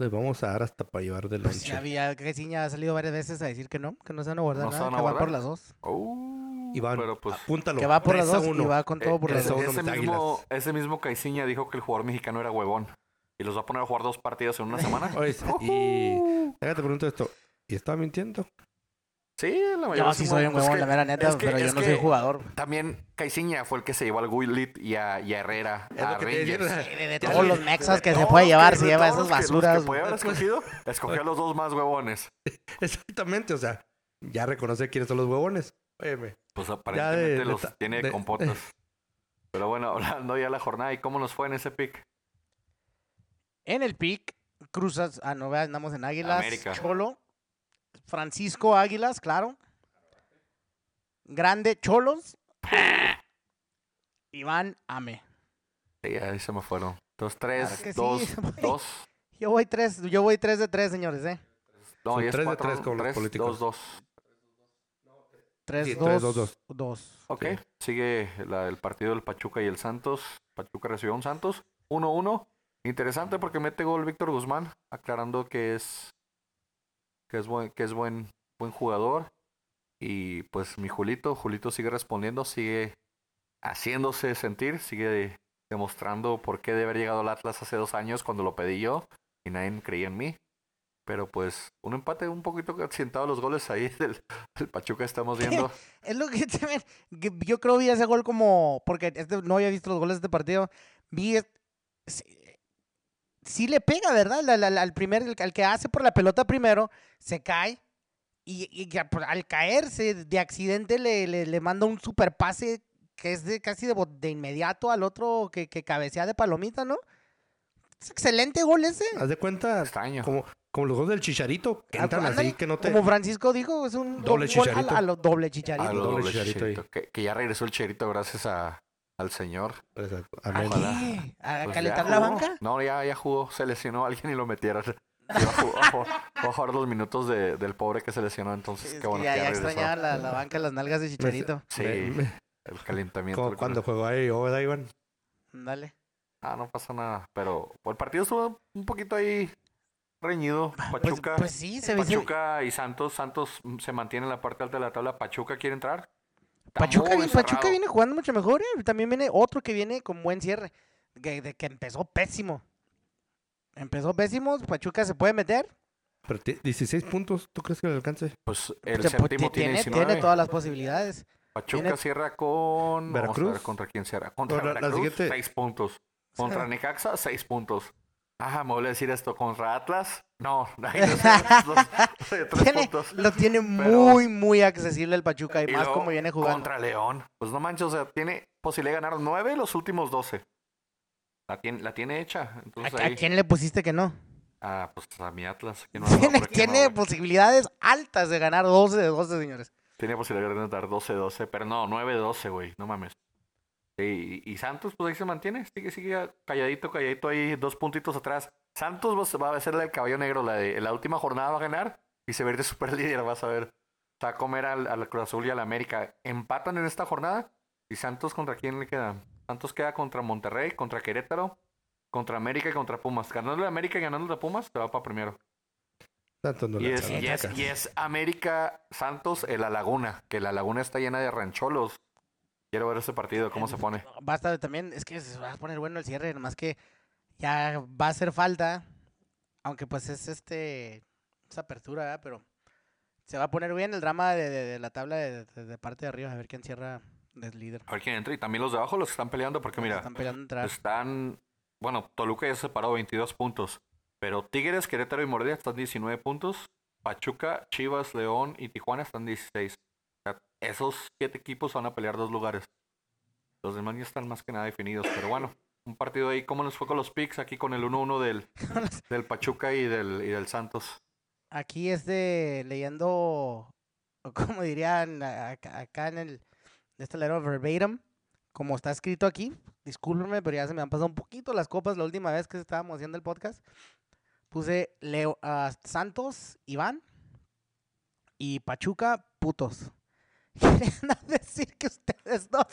Les vamos a dar hasta para llevar de Pues lonche. ya había, Caiciña ha salido varias veces a decir que no, que no se van a guardar ¿No se nada, van a que va guardar? por las dos. Uh, Iván, pero pues apúntalo. Que va por las 3 a dos y 1. va con todo por eh, las ese, dos. ese mis mismo, ese mismo Caiciña dijo que el jugador mexicano era huevón. Y los va a poner a jugar dos partidos en una semana. Oye, y déjate pregunto esto. ¿Y estaba mintiendo? Sí, la mayoría Yo sí soy un huevón, que- la mera neta, es que- pero yo no soy jugador. También Caiciña fue el que se llevó al Willit y a, y a Herrera Es a Rangers. De, todos los mexas que se puede llevar, se lleva esas los que- los basuras. puede haber escogido, escogió a los dos más huevones. Exactamente, o sea, ya reconoce quiénes son los huevones. Óyeme. Pues aparentemente de los tiene de- compotas. Pero bueno, hablando ya de la jornada, ¿y cómo nos fue en ese pick? En el pick, cruzas, ah, no, andamos en Águilas, América. Cholo, Francisco Águilas, claro. Grande Cholos, Iván Ame. Sí, ahí se me fueron. Entonces, tres, Claro que sí, dos, dos. Yo voy tres, yo voy tres de tres, señores, ¿eh? No, Son y es tres de tres con los políticos. Dos, dos. Tres, Sí, dos, tres, dos, dos. dos. Ok, Sí. sigue la- el partido del Pachuca y el Santos. Pachuca recibió a un Santos 1-1. Interesante porque mete gol Víctor Guzmán, aclarando que es que es buen que es buen buen jugador y pues mi Julito, Julito sigue respondiendo, sigue haciéndose sentir, sigue demostrando por qué de haber llegado al Atlas hace dos años cuando lo pedí yo y nadie creía en mí. Pero pues un empate un poquito accidentado los goles ahí del, del Pachuca estamos viendo. Es lo que también, yo creo vi ese gol como, porque este, no había visto los goles de este partido, vi, sí, le pega, ¿verdad? Al, al- al primer, al, que hace por la pelota primero, se cae, y, y por- al caerse de accidente le, le, le manda un super pase que es de casi de, de inmediato al otro que, que cabecea de palomita, ¿no? Es excelente gol ese. Haz de cuenta, Extraño. como, como los goles del chicharito, que Ah, entran así que no te. Como Francisco dijo, es un Doble do- gol a- chicharito. A, lo doble chicharito. A lo doble doble Chicharito ahí. Chicharito, Que, que ya regresó el Chicharito gracias a, al señor. Exacto. ¿A Pues calentar la banca? No, ya, ya jugó. Se lesionó a alguien y lo metieron. Iba a jugar, los minutos de- del pobre que se lesionó. Entonces, Es qué bueno ya, que ya extrañaba la, la banca, las nalgas de Chicharito. Sí, Me- me- el calentamiento. como cuando jugó ahí ¿verdad, Iván? Dale. Ah, no pasa nada. Pero el partido estuvo un poquito ahí reñido. Pues, Pachuca. pues sí, se- Pachuca y Santos. Santos mm, se mantiene en la parte alta de la tabla. Pachuca quiere entrar. Pachuca, viene, Pachuca cerrado. viene jugando mucho mejor. eh. También viene otro que viene con buen cierre. Que, de que empezó pésimo. Empezó pésimo. Pachuca se puede meter. Pero ti- 16 puntos, ¿tú crees que le alcance? Pues el Se pu- séptimo tiene tiene, 19. tiene todas las posibilidades. Pachuca tiene- cierra con. Vamos a Veracruz. ver contra quién cierra. Contra la Veracruz, siguiente- seis puntos. Contra Necaxa, seis puntos. Ah, me voy a decir esto. Contra Atlas, no. ahí no sé, Tiene- puntos. lo tiene Pero- muy, muy accesible el Pachuca. Y, Y más como viene jugando. Contra León. Pues no manches, o sea, tiene posibilidad de ganar nueve los últimos doce. La tiene, la tiene hecha. Entonces ¿A, quién le pusiste que no? Ah, pues a mi Atlas. no, Tiene, posibilidades altas de ganar 12 de 12, señores. Tiene posibilidad de ganar 12-12, pero no, 9-12, güey, no mames. Sí, y, Santos, pues ahí se mantiene, sigue, sigue calladito, calladito ahí, dos puntitos atrás. Santos va, a ser la del caballo negro, la de la última jornada va a ganar y se va a ir de super líder, vas a ver. Va a comer al, al Cruz Azul y al América. Empatan en esta jornada y Santos contra quién le queda? Santos queda contra Monterrey, contra Querétaro, contra América y contra Pumas. Ganando la América y ganando la Pumas, se va para primero. Tanto no Y le es, y, es, y es América Santos en la Laguna, que la Laguna está llena de rancholos. Quiero ver ese partido, cómo se pone. Basta también, es que se va a poner bueno el cierre, nomás que ya va a hacer falta, aunque pues es este, esa apertura, ¿verdad? pero se va a poner bien el drama de, de- de la tabla de, parte de arriba, a ver quién cierra de líder. A ver quién entra. Y también los de abajo, los que están peleando, porque mira, Están peleando a entrar. están. Bueno, Toluca ya se separó 22 puntos. Pero Tigres, Querétaro y Morelia están 19 puntos. Pachuca, Chivas, León y Tijuana están 16. Esos siete equipos van a pelear dos lugares. Los demás ya están más que nada definidos. Pero bueno, un partido ahí. ¿Cómo nos fue con los picks? Aquí con el 1-1 del, del Pachuca y del, y del Santos. Aquí este, leyendo, o como dirían acá, en el, de este verbatim, como está escrito aquí, discúlpenme, pero ya se me han pasado un poquito las copas la última vez que estábamos haciendo el podcast. Puse Leo, ah, Santos, Iván y Pachuca, putos. Querían decir que ustedes dos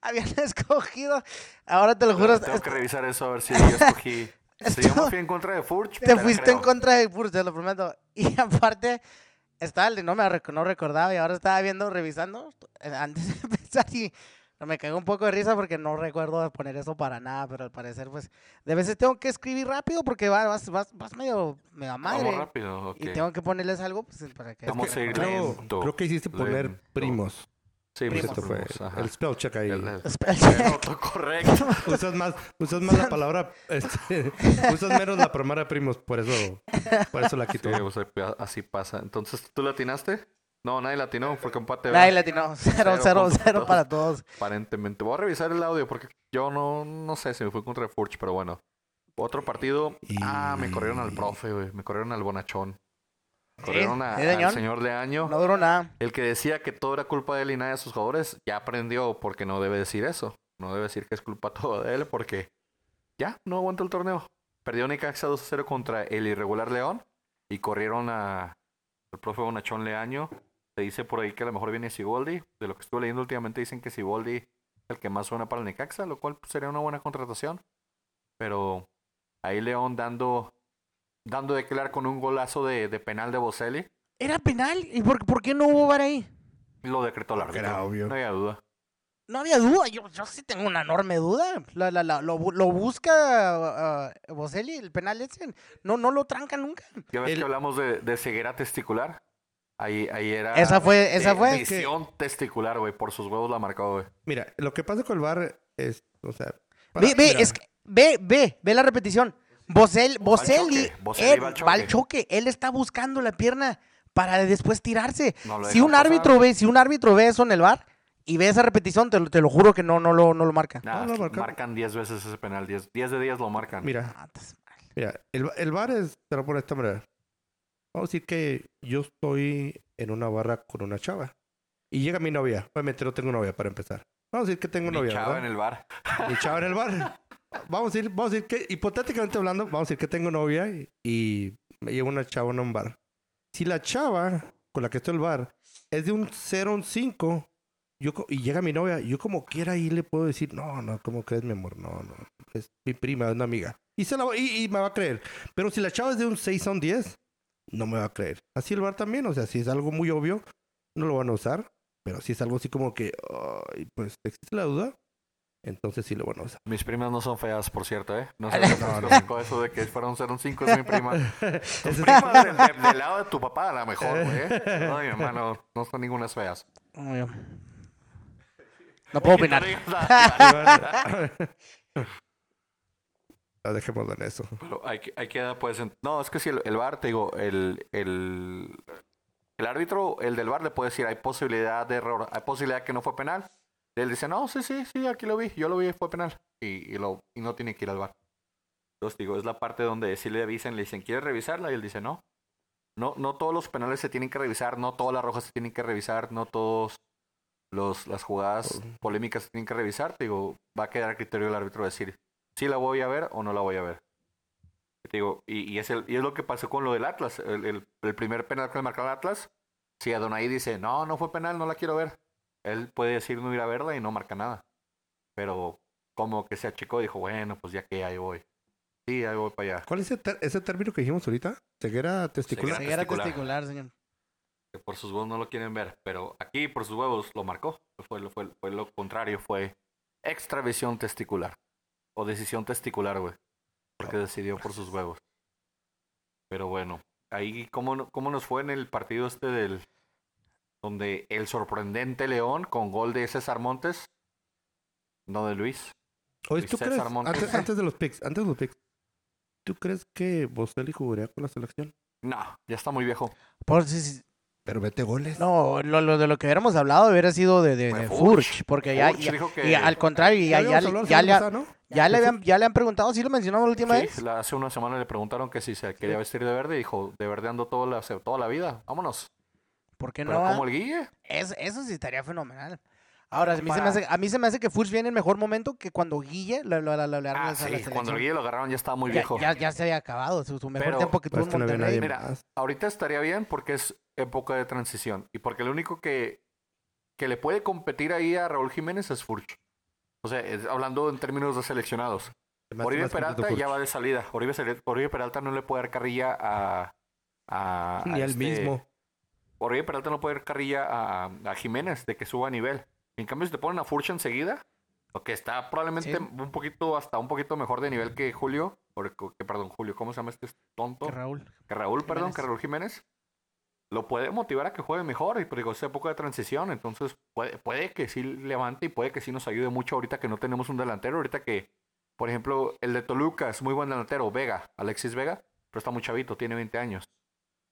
habían escogido, ahora te lo juro, Tengo que revisar eso a ver si yo escogí. Si yo me fui en contra de Furch, te fuiste en creo. contra de Purs, te lo prometo. Y aparte, estaba el de no me no recordaba y ahora estaba viendo, revisando, eh, antes de empezar y Me cago un poco de risa porque no recuerdo poner eso para nada, pero al parecer, pues, de veces tengo que escribir rápido porque va- vas, vas, vas medio, medio a Vamos madre. rápido, ok. Y tengo que ponerles algo pues, para que... Vamos a ir Creo, lento, creo que hiciste poner lento. primos. Sí, pues, Primos. Esto fue primos, ajá. el spell check ahí. El- el- Spell el check. autocorrecto. Usas más, usas más la palabra, este, usas menos la palabra primos, por eso, por eso la quito. Sí, o sea, así pasa. Entonces, ¿tú latinaste? No, nadie latinó porque empate. Nadie ¿verdad? latino. Cero, Cero cero, puntos cero todos. para todos. Aparentemente. Voy a revisar el audio porque yo no, no sé si me fui contra Furch, pero bueno. Otro partido. Ah, me corrieron al profe, güey. Me corrieron al bonachón. Corrieron a- sí, al señor. de año. No duró nada. El que decía que todo era culpa de él y nada de sus jugadores, ya aprendió porque no debe decir eso. No debe decir que es culpa todo de él porque ya no aguantó el torneo. Perdió Necaxa 2-0 contra el irregular León y corrieron a el profe Bonachón Leaño. Se dice por ahí que a lo mejor viene Siboldi. De lo que estuve leyendo últimamente dicen que Siboldi es el que más suena para el Necaxa, lo cual pues, sería una buena contratación. Pero ahí León dando dando de claro con un golazo de, de penal de Boselli. Era penal. ¿Y por, por qué no hubo VAR ahí? Lo decretó el árbitro. era obvio. No había duda. No había duda. Yo, yo sí tengo una enorme duda. La, la, la- lo, lo busca uh, Boselli, el penal ese. No, no lo tranca nunca. Ya ves El- que hablamos de, de ceguera testicular. Ahí, ahí era. Esa fue, esa de- fue. Visión testicular, güey. Por sus huevos la marcó, güey. Mira, lo que pasa con el bar es, o sea, para- Ve, ve, mira, es que- ve, ve, ve la repetición. Bosel, Boselli, choque, Boselli él va al va al choque. Él está buscando la pierna para después tirarse. No lo si un pasar. árbitro ve, si un árbitro ve eso en el bar y ve esa repetición, te, lo- te lo juro que no, no lo, no lo marca. Nada, no, que marca- marcan 10 veces ese penal. 10 10 de 10 lo marcan. mira, Ah, mira, el, el bar es, te lo pongo de esta manera. Vamos a decir que yo estoy en una barra con una chava y llega mi novia. Obviamente no tengo novia para empezar. Vamos a decir que tengo Ni novia, chava ¿verdad? en el bar. Mi chava en el bar. Vamos a decir, vamos a decir que, hipotéticamente hablando, vamos a decir que tengo novia y, y me llevo una chava en un bar. Si la chava con la que estoy en el bar es de un 0 a un 5 yo, y llega mi novia, yo como quiera ahí le puedo decir, no, no, ¿cómo crees, mi amor? No, no, es mi prima, es una amiga. Y, se la, y, y me va a creer. Pero si la chava es de un 6 a un 10, no me va a creer. Así el bar también, o sea, si es algo muy obvio, no lo van a usar. Pero si es algo así como que, ay, pues existe la duda, entonces sí lo van a usar. Mis primas no son feas, por cierto, ¿eh? No sé No, no, eso de que fueron 0 un 5 es mi prima. Ese es- Prima del, del- lado de tu papá, a lo mejor, güey. ¿eh? No, mi hermano, no son ninguna feas. No puedo opinar. No digas nada. Ah, Dejémoslo en eso. Pero hay que, hay que pues, no, es que si el, el VAR, te digo, el, el, el árbitro, el del VAR le puede decir, hay posibilidad de error, hay posibilidad que no fue penal. Él dice, no, sí, sí, sí, aquí lo vi, yo lo vi, fue penal. Y, y, lo, y no tiene que ir al VAR. Entonces, digo, es la parte donde si le avisan, le dicen, ¿quieres revisarla? Y él dice, no. No, no todos los penales se tienen que revisar, no todas las rojas se tienen que revisar, no todos los, las jugadas polémicas se tienen que revisar. Te digo, va a quedar a criterio del árbitro decir, si la voy a ver o no la voy a ver. Te digo, y, y es el, y es lo que pasó con lo del Atlas. El, el- el primer penal que le marcó el Atlas, si Adonai dice, no, no fue penal, no la quiero ver. Él puede decir no ir a verla y no marca nada. Pero como que se achicó dijo, bueno, pues ya que ahí voy. Sí, ahí voy para allá. ¿Cuál es ese, ter- ese término que dijimos ahorita? ¿Ceguera testicular? Ceguera. Testicular. testicular, señor. Que por sus huevos no lo quieren ver. Pero aquí por sus huevos lo marcó. Fue, fue, fue lo contrario, fue extravisión testicular. O decisión testicular, güey. Porque decidió por sus huevos. Pero bueno, ahí cómo, no- cómo nos fue en el partido este del... Donde el sorprendente León con gol de César Montes. No de Luis. Oye, Luis ¿tú César crees, Montes. antes, antes de los picks, antes de los picks, ¿tú crees que Boselli jugaría con la selección? No, ya está muy viejo. Por si- Pero vete goles. no, lo, lo de lo que hubiéramos hablado hubiera sido de, de, de Furch. Furch, porque ya, Furch ya- dijo que- y al contrario, ya, ya, ya, le, ya, le ¿De habían, ya le han preguntado, sí lo mencionamos la última Sí, vez. la- hace una semana le preguntaron que si se quería vestir de verde y dijo, de verde ando toda la, toda la vida, vámonos. ¿Por qué Pero no? ah? como el Guille, Es- eso sí estaría fenomenal. Ahora, a mí, se me hace, a mí se me hace que Furch viene en mejor momento que cuando Guille lo, lo, lo- lo- ah, sí, cuando Guille lo agarraron ya estaba muy ya, viejo. ya, ya se había acabado su, su mejor Pero- tiempo que tuvo Pero en no Monterrey. Mira, ahorita estaría bien porque es época de transición y porque el único que, que le puede competir ahí a Raúl Jiménez es Furch. O sea, es- hablando en términos de seleccionados. Oribe Peralta ya va de salida. Oribe, Oribe Peralta no le puede dar carrilla a... a- a Ni al este- mismo. Oribe Peralta no puede dar carrilla a, a Jiménez de que suba a nivel. En cambio, si te ponen a Furch enseguida, que está probablemente Sí. un poquito, hasta un poquito mejor de nivel que Julio, o que, perdón, Julio, ¿cómo se llama este tonto? Que Raúl. Que Raúl, perdón, que. Raúl Jiménez. Lo puede motivar a que juegue mejor, y pero digo, es época de transición, entonces puede, puede que sí levante y puede que sí nos ayude mucho ahorita que no tenemos un delantero, ahorita que, por ejemplo, el de Toluca es muy buen delantero, Vega, Alexis Vega, pero está muy chavito, tiene 20 años.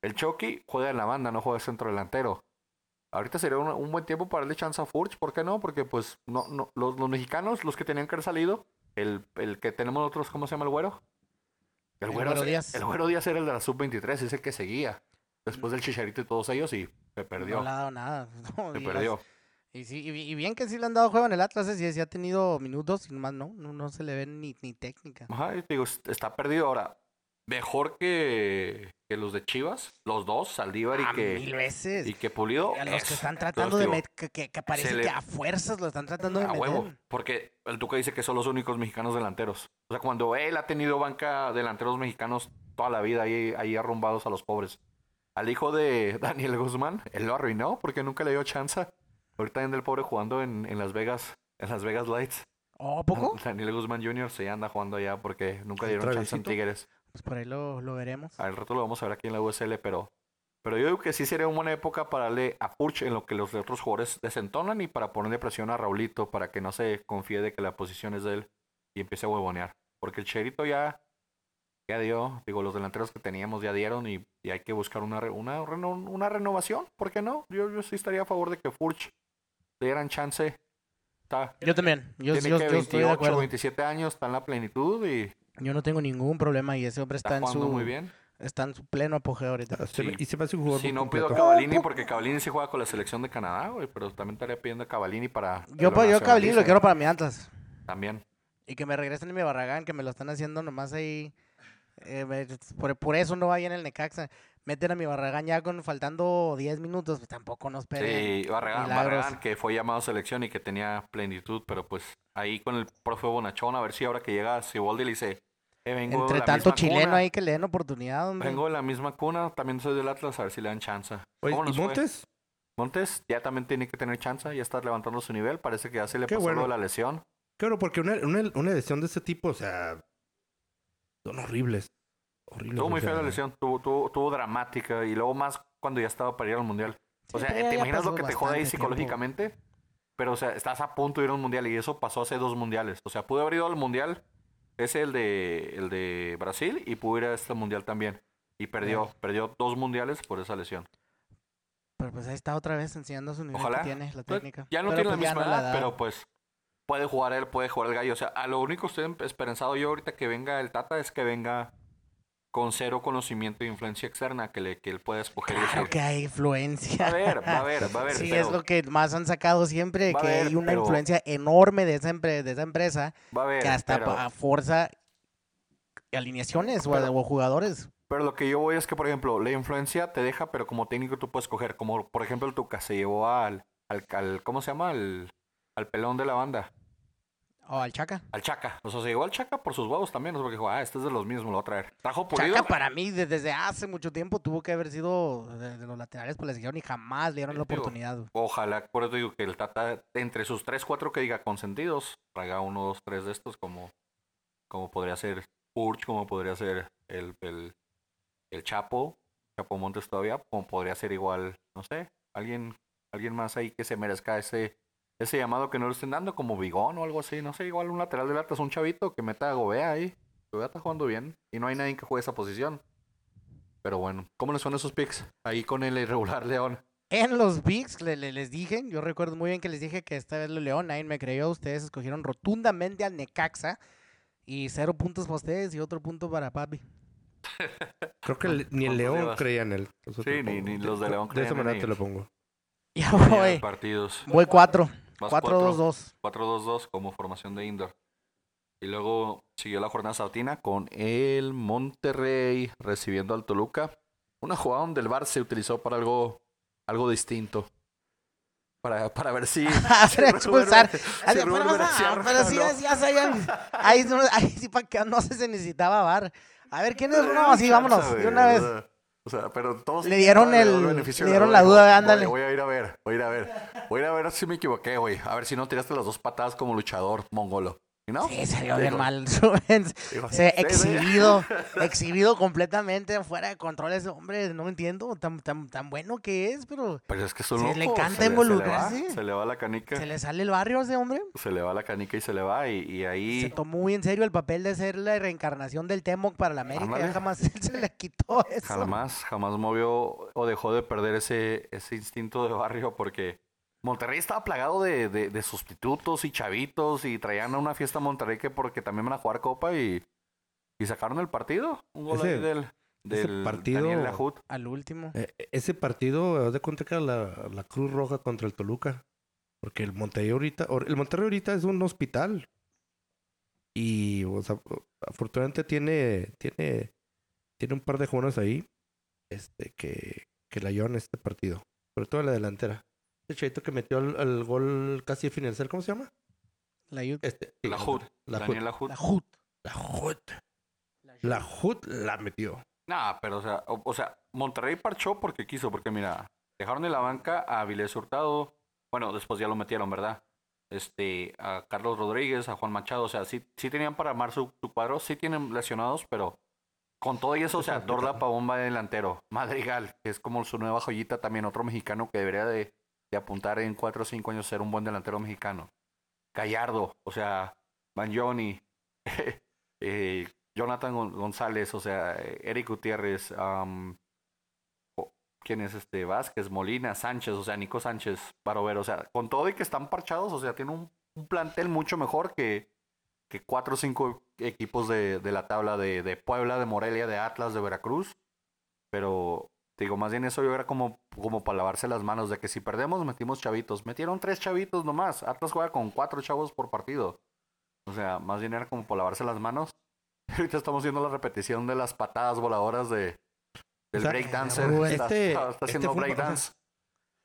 El Chucky juega en la banda, no juega centro delantero. Ahorita sería un, un buen tiempo para darle chance a Furch, ¿por qué no? Porque pues no, no, los, los mexicanos, los que tenían que haber salido, el, el que tenemos nosotros, ¿cómo se llama el güero? El güero, Díaz. El güero Díaz era el de la sub-23, es el que seguía. Después del Chicharito y todos ellos y se perdió. No le ha dado nada. no se digas. perdió. Y, sí, y, bi- y bien que sí le han dado juego en el Atlas, eh, sí, sí ha tenido minutos, y más no, no, no se le ve ni, ni técnica. Ajá, y te digo, est- está perdido ahora. Mejor que, que los de Chivas, los dos, Saldívar y Ah, mil que, veces. y que Pulido. a los es- que están tratando de meter, que, que, que parece le- que a fuerzas lo están tratando de A meter. huevo, porque el Tuca dice que son los únicos mexicanos delanteros. O sea, cuando él ha tenido banca delanteros mexicanos toda la vida ahí, ahí arrumbados a los pobres. Al hijo de Daniel Guzmán, él lo arruinó porque nunca le dio chance. Ahorita anda el pobre jugando en, en Las Vegas, en Las Vegas Lights. ¿Oh, ¿a poco? Daniel Guzmán Jr. se anda jugando allá porque nunca dieron ¿Otra chance en? Tigres. Pues por ahí lo, lo veremos. Al rato lo vamos a ver aquí en la USL, pero, pero yo digo que sí sería una buena época para darle a Furch en lo que los otros jugadores desentonan y para ponerle presión a Raulito para que no se confíe de que la posición es de él y empiece a huevonear. Porque el Cherito ya, ya dio, digo, los delanteros que teníamos ya dieron y, y hay que buscar una, una, una renovación. ¿Por qué no? Yo, yo sí estaría a favor de que Furch le dieran chance. Está, Yo también. Yo, tiene yo, que yo estoy de 28, acuerdo. 27 años, está en la plenitud y Yo no tengo ningún problema y ese hombre está, está, en su muy bien. está en su pleno apogeo ahorita. Ah, Sí. y se me hace un jugador Sí, no pido a. Cavallini porque Cavallini sí juega con la selección de Canadá, güey, pero también estaría pidiendo a Cavallini para... Yo, lo pues, yo Cavallini lo nacionalicen. quiero para mi Atlas. También. Y que me regresen en mi Barragán, que me lo están haciendo nomás ahí. eh, me- por, por eso no vaya en el Necaxa. Meten a mi Barragán ya con faltando 10 minutos, pues tampoco nos esperen. Sí, Barragán, milagros. Barragán, que fue llamado a selección y que tenía plenitud, pero pues ahí con el profe Bonachón, a ver si ahora que llega Siboldi le dice, vengo Entre tanto chileno cuna, ahí que le den oportunidad, hombre. Vengo de la misma cuna, también soy del Atlas, a ver si le dan chance. Oye, ¿Cómo ¿y fue? Montes? Montes ya también tiene que tener chance, ya está levantando su nivel, parece que ya se le Qué pasó lo bueno. de la lesión. Claro, porque una, una, una lesión de ese tipo, o sea, son horribles. Horribles. Tuvo muy fea la lesión, tuvo, tuvo, tuvo dramática y luego más cuando ya estaba para ir al mundial. O Sí, sea, ¿te imaginas lo que te jode ahí tiempo. psicológicamente? Pero, o sea, estás a punto de ir a un mundial y eso pasó hace dos mundiales. O sea, pudo haber ido al mundial, ese el de, el de Brasil, y pudo ir a este mundial también. Y perdió, perdió dos mundiales por esa lesión. Pero pues ahí está otra vez enseñando su nivel Ojalá. que tiene, la Pues, técnica. ya no Pero, tiene la pues, misma no edad, da. pero pues puede jugar él, puede jugar el gallo. O sea, a lo único que estoy esperanzado yo ahorita que venga el Tata es que venga con cero conocimiento e influencia externa, que, le, que él pueda escoger Claro decir, que hay influencia. Va a ver, va a ver, va a ver. Sí, es lo que más han sacado siempre, Va que haber, hay una pero- influencia enorme de esa, de esa empresa va a ver, que hasta pero, a fuerza alineaciones o, a- Pero- o jugadores. pero lo que yo voy es que, por ejemplo, la influencia te deja, pero como técnico tú puedes escoger. Como, por ejemplo, el Tuca se llevó al, al, al- ¿cómo se llama? Al, al pelón de la banda, O al Chaca. al Chaca. O sea, se llevó al Chaca por sus huevos también, o sea, porque dijo, ah, este es de los mismos, lo voy a traer. Trajo Pulido. Chaca para mí de- desde hace mucho tiempo tuvo que haber sido de, de los laterales pues les dijeron y jamás le dieron la Digo, oportunidad. güey. Ojalá, por eso digo que el Tata, entre sus tres, cuatro que diga consentidos, traiga uno, dos, tres de estos, como, como podría ser Purch, como podría ser el, el, el Chapo, Chapo Montes todavía, como podría ser igual, no sé, alguien, alguien más ahí que se merezca ese, ese llamado que no le estén dando, como Bigón o algo así, no sé, igual un lateral de latas, un chavito que meta a Gobea ahí. Gobea está jugando bien y no hay nadie que juegue esa posición. Pero bueno, ¿cómo les suenan esos picks? Ahí con el irregular León. En los Bigs le- le- les dije, yo recuerdo muy bien que les dije que esta vez el León, nadie me creyó, ustedes escogieron rotundamente al Necaxa y cero puntos para ustedes y otro punto para Papi. Creo que el- ni el ¿Cuántos León llevas? creía en él. Eso Sí, lo ni- los de León De creían esa en manera te lo pongo. Ya voy, partidos. voy cuatro, Vas cuatro, dos, dos. 4-2-2 como formación de indoor. Y luego siguió la jornada sabatina con el Monterrey recibiendo al Toluca. Una jugada donde el VAR se utilizó para algo, algo distinto. Para, para ver si... Para expulsar. Pero, ah, pero sí. Ahí, sí, para que no se necesitaba bar. A ver, ¿quién es? No, sí, vámonos, de una vez. O sea, pero todos... Le dieron el- beneficio le dieron la duda, "Voy- ándale". Voy a ir a ver, voy a ir a ver. Voy a ir a ver si me equivoqué, güey. A ver si no tiraste las dos patadas como luchador mongolo. Sí, vio bien mal. Se exhibido, exhibido completamente fuera de control ese hombre. No entiendo tan, tan, tan bueno que es, pero Pero es que es un Sí, loco. le encanta se involucrarse. Se le, va, se le va la canica. se le sale el barrio a ese hombre. Se le va la canica y se le va. Y, y ahí... Se tomó muy en serio el papel de ser la reencarnación del Temoc para la América. Ándale. Jamás se le quitó eso. Jamás, jamás movió o dejó de perder ese, ese instinto de barrio porque Monterrey estaba plagado de, de- de sustitutos y chavitos y traían a una fiesta a Monterrey que porque también van a jugar copa y, y sacaron el partido. Un gol Ese- ahí del, ese del partido- Daniel Lajut. Al último. Eh, ese partido, de cuenta que era la, la Cruz Roja contra el Toluca. Porque el Monterrey ahorita, or- el Monterrey ahorita es un hospital. Y o sea, afortunadamente tiene, tiene, tiene un par de jóvenes ahí este, que, que la llevan este partido. Sobre todo en la delantera. El chavito que metió el, el gol casi final, ¿cómo se llama? La Yut. Este, sí, Lajut. La Daniel Lajut. La Jut. La Jut. La Jut la metió. Nah, pero o sea, o, o sea, Monterrey parchó porque quiso, porque mira, dejaron en la banca a Avilés Hurtado, bueno, después ya lo metieron, ¿verdad? Este, a Carlos Rodríguez, a Juan Machado, o sea, sí, sí tenían para armar su, su cuadro, sí tienen lesionados, pero con todo y eso, o sea, Dorla Pavón va de delantero, Madrigal, que es como su nueva joyita también, otro mexicano que debería de, apuntar en 4 o 5 años ser un buen delantero mexicano. Gallardo, o sea, Banjoni, eh, Jonathan Gon- González, o sea, Eric Gutiérrez, ¿quién es este? Vázquez, Molina, Sánchez, o sea, Nico Sánchez, Barovero, o sea, con todo y que están parchados, o sea, tiene un, plantel mucho mejor que, cuatro o cinco equipos de, la tabla de Puebla, de Morelia, de Atlas, de Veracruz, pero te digo, más bien eso yo era como, como para lavarse las manos, de que si perdemos metimos chavitos, metieron tres chavitos nomás, Atlas juega con cuatro chavos por partido, o sea, más bien era como para lavarse las manos. Ahorita estamos viendo la repetición de las patadas voladoras de del O sea, breakdancer. Rubén, está, este- está- está este haciendo breakdance.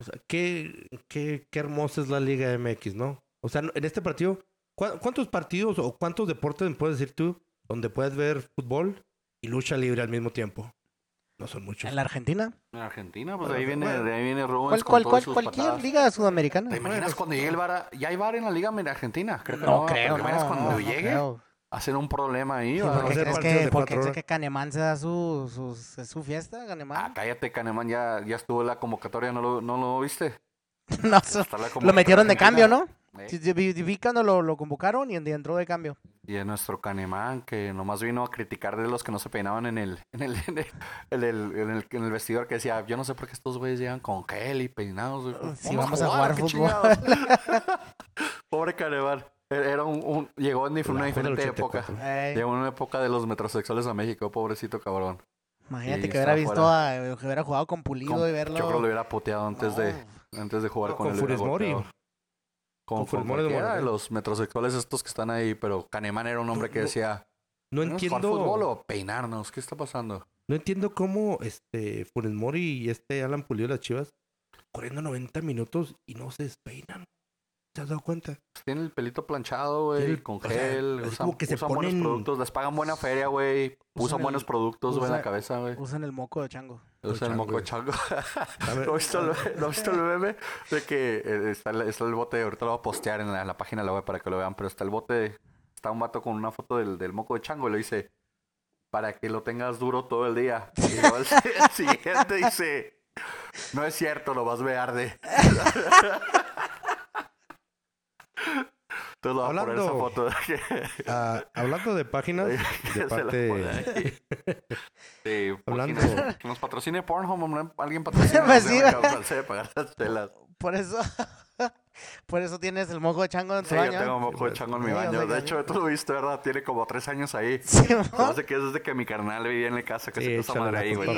O sea, qué, qué, qué hermosa es la Liga MX, ¿no? O sea, en este partido, ¿cu- ¿cuántos partidos o cuántos deportes me puedes decir tú donde puedes ver fútbol y lucha libre al mismo tiempo? No son muchos. En la Argentina. En Argentina, pues ahí viene, bueno. de ahí viene Rubens ¿Cuál, con cuál, todas cuál, sus cualquier patadas. liga sudamericana. ¿Te imaginas cuando llegue el VAR? Ya hay VAR en la liga en Argentina. Creo que No no. creo, ¿Te imaginas no, cuando no, llegue? creo. Hacen un problema ahí. Sí. ¿Por qué crees que, de por cuatro qué crees horas. que Canemán se da su, es su fiesta, Canemán? Ah, cállate, Canemán. Ya, ya estuvo en la convocatoria. ¿No lo, no lo viste? no, so- la lo metieron de cambio, ¿no? Eh, sí, Vi, vi cuando lo, lo convocaron y en- entró de cambio. Y es nuestro Canemán que nomás vino a criticar de los que no se peinaban en el, en el, en el, en el, en el- en el vestidor que decía, yo no sé por qué estos güeyes llegan con gel y peinados. güey. Sí, vamos a jugar ¿qué fútbol. chingados?" Pobre Canemán. Era un, un- llegó en una diferente época. 84. Ey, Llegó en una época de los metrosexuales a México, pobrecito cabrón. imagínate y que hubiera visto a, que hubiera jugado con Pulido Con- y verlo. Yo creo que lo hubiera puteado antes de antes de jugar No, con, con hubiera Funes Mori. Golpeado. Con, Con con Funes Mori de los metrosexuales estos que están ahí, pero Canemán era un hombre que decía, No ¿Vamos a jugar fútbol entiendo, o peinarnos? ¿Qué está pasando? no entiendo cómo este Funes Mori y este Alan Pulido de las Chivas corriendo 90 minutos y no se despeinan. ¿Te has dado cuenta? Pues Tiene el pelito planchado, güey, con o sea, gel. es usan, como que se usan buenos productos, les pagan buena feria, güey. Usan, Usan buenos productos, güey, en la cabeza, güey. Usan el moco de chango. Usan el chango, moco güey. chango. ver, ¿No viste el, ¿no viste el meme? De que eh, está, el- está el bote, ahorita lo voy a postear en la, en la página de la web para que lo vean, pero está el bote, está un vato con una foto del, del moco de chango y lo dice, para que lo tengas duro todo el día. Y luego el, el siguiente dice, no es cierto, lo vas a ver arde. Entonces lo voy a poner esa Hablando- foto. de hablando de páginas, de parte... Sí, Hablando- que nos patrocine Pornhub, alguien patrocina. Pues sí, nos alcance de pagar las telas. Por eso, por eso tienes el moco de chango en tu Sí, yo baño. tengo moco de chango en mi Sí, baño. De sí. hecho, tú lo viste, ¿verdad? Tiene como tres años ahí. Sí, No sé qué es desde que mi carnal vivía en la casa que Sí, se esa madre la ahí, güey.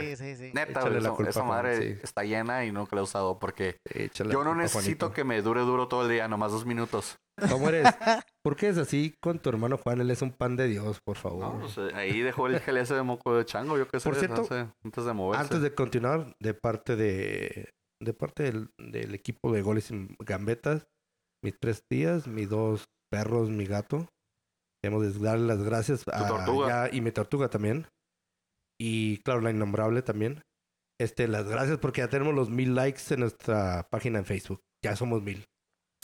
sí, sí, sí. Neta, güey, esa- culpa madre sí. está llena y nunca la he usado porque Échale yo no necesito Juanito. que me dure duro todo el día, nomás dos minutos. ¿Cómo eres? ¿Por qué es así con tu hermano Juan? Él es un pan de Dios, por favor. No, pues, eh, ahí dejó el gel ese de moco de chango, yo qué sé. Por cierto, no sé, antes de moverse. Antes de continuar, de parte de, de parte del, del equipo de goles y gambetas, mis tres tías, mis dos perros, mi gato, queremos darle las gracias a ya- y mi tortuga también. Y claro, la innombrable también. Este, las gracias porque ya tenemos los mil likes en nuestra página en Facebook. Ya somos mil.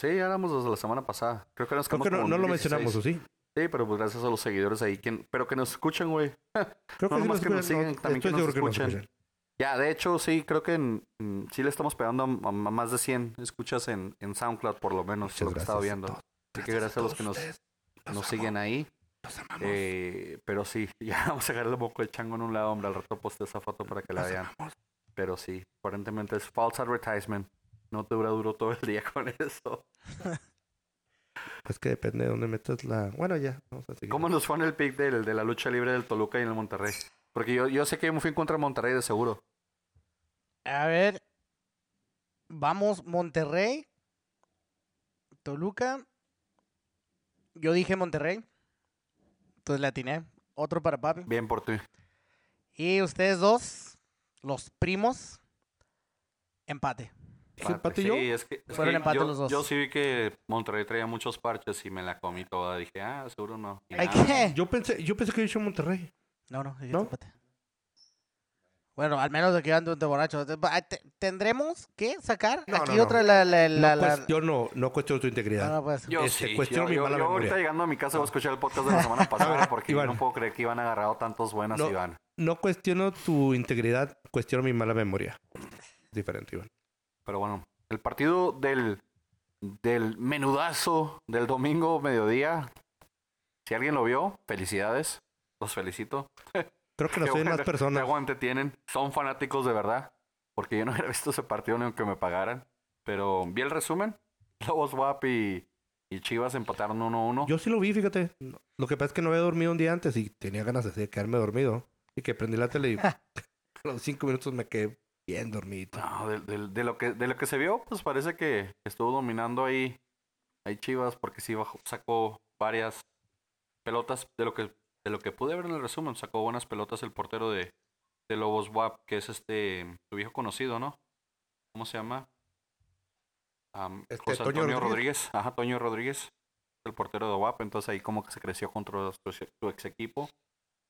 Sí, ya éramos desde la semana pasada. Creo que nos Creo que no, no lo 1016. mencionamos, ¿o sí? Sí, pero pues gracias a los seguidores ahí. quien- pero que nos escuchen, güey. Creo No, sí nomás que nos sigan, también estoy que nos seguro que nos escuchen. Ya, de hecho, sí, creo que en- sí le estamos pegando a, más de 100 escuchas en, en SoundCloud, por lo menos, por lo que he estado viendo. Así que gracias a los que nos, nos siguen ahí. Eh, pero sí, ya vamos a dejar el moco de chango en un lado, hombre. Al rato posteo esa foto para que la vean. amamos. Pero sí, aparentemente es false advertisement. No te dura duro todo el día con eso. Es que depende de dónde metas la. Bueno, ya, vamos a seguir. ¿Cómo nos fue en el pick del, de la lucha libre del Toluca y en el Monterrey? Porque yo, yo sé que yo me fui en contra de Monterrey de seguro. A ver. Vamos, Monterrey. Toluca. Yo dije Monterrey. Entonces le atiné. Otro para papi. Bien por ti. Y ustedes dos, los primos, empate. ¿Dije empate yo? Sí, es que, es Fueron que empate yo, los dos. yo sí vi que Monterrey traía muchos parches y me la comí toda. Dije, ah, seguro no. ¿Hay qué? Yo pensé, yo pensé que había dicho Monterrey. No, no, dije ¿No? empate. Bueno, al menos de que ande de borracho. Te- ah, te- Tendremos que sacar No, aquí no, no. otra la, la, la, no la- cuestiono, no cuestiono tu integridad. No, no, pues. Yo Este, sí. cuestiono yo, mi yo- mala yo ahorita memoria. llegando a mi casa voy a escuchar el podcast de la semana pasada porque Iván. yo no puedo creer que iban agarrado tantos buenas, No. Iván. No cuestiono tu integridad, cuestiono mi mala memoria. Diferente, Iván. Pero bueno, el partido del, del menudazo del domingo mediodía. Si alguien lo vio, felicidades. Los felicito. Creo que no Qué soy más aguante- qué personas. aguante tienen. Son fanáticos de verdad. Porque yo no hubiera visto ese partido ni aunque me pagaran. Pero vi el resumen. Lobos WAP y, y Chivas empataron 1-1. Yo sí lo vi, fíjate. Lo que pasa es que no había dormido un día antes y tenía ganas de quedarme dormido. Y que prendí la tele y a los cinco minutos me quedé bien dormido. No, de, de- de lo que, de lo que se vio, pues parece que estuvo dominando ahí, ahí Chivas, porque sí bajó- sacó varias pelotas. De lo que de lo que pude ver en el resumen, sacó buenas pelotas el portero de, de Lobos WAP, que es este, tu viejo conocido, ¿no? ¿Cómo se llama? Am, Este, José Toño Antonio Rodríguez. Rodríguez. Ajá, Toño Rodríguez, el portero de WAP. Entonces ahí como que se creció contra su, su ex equipo.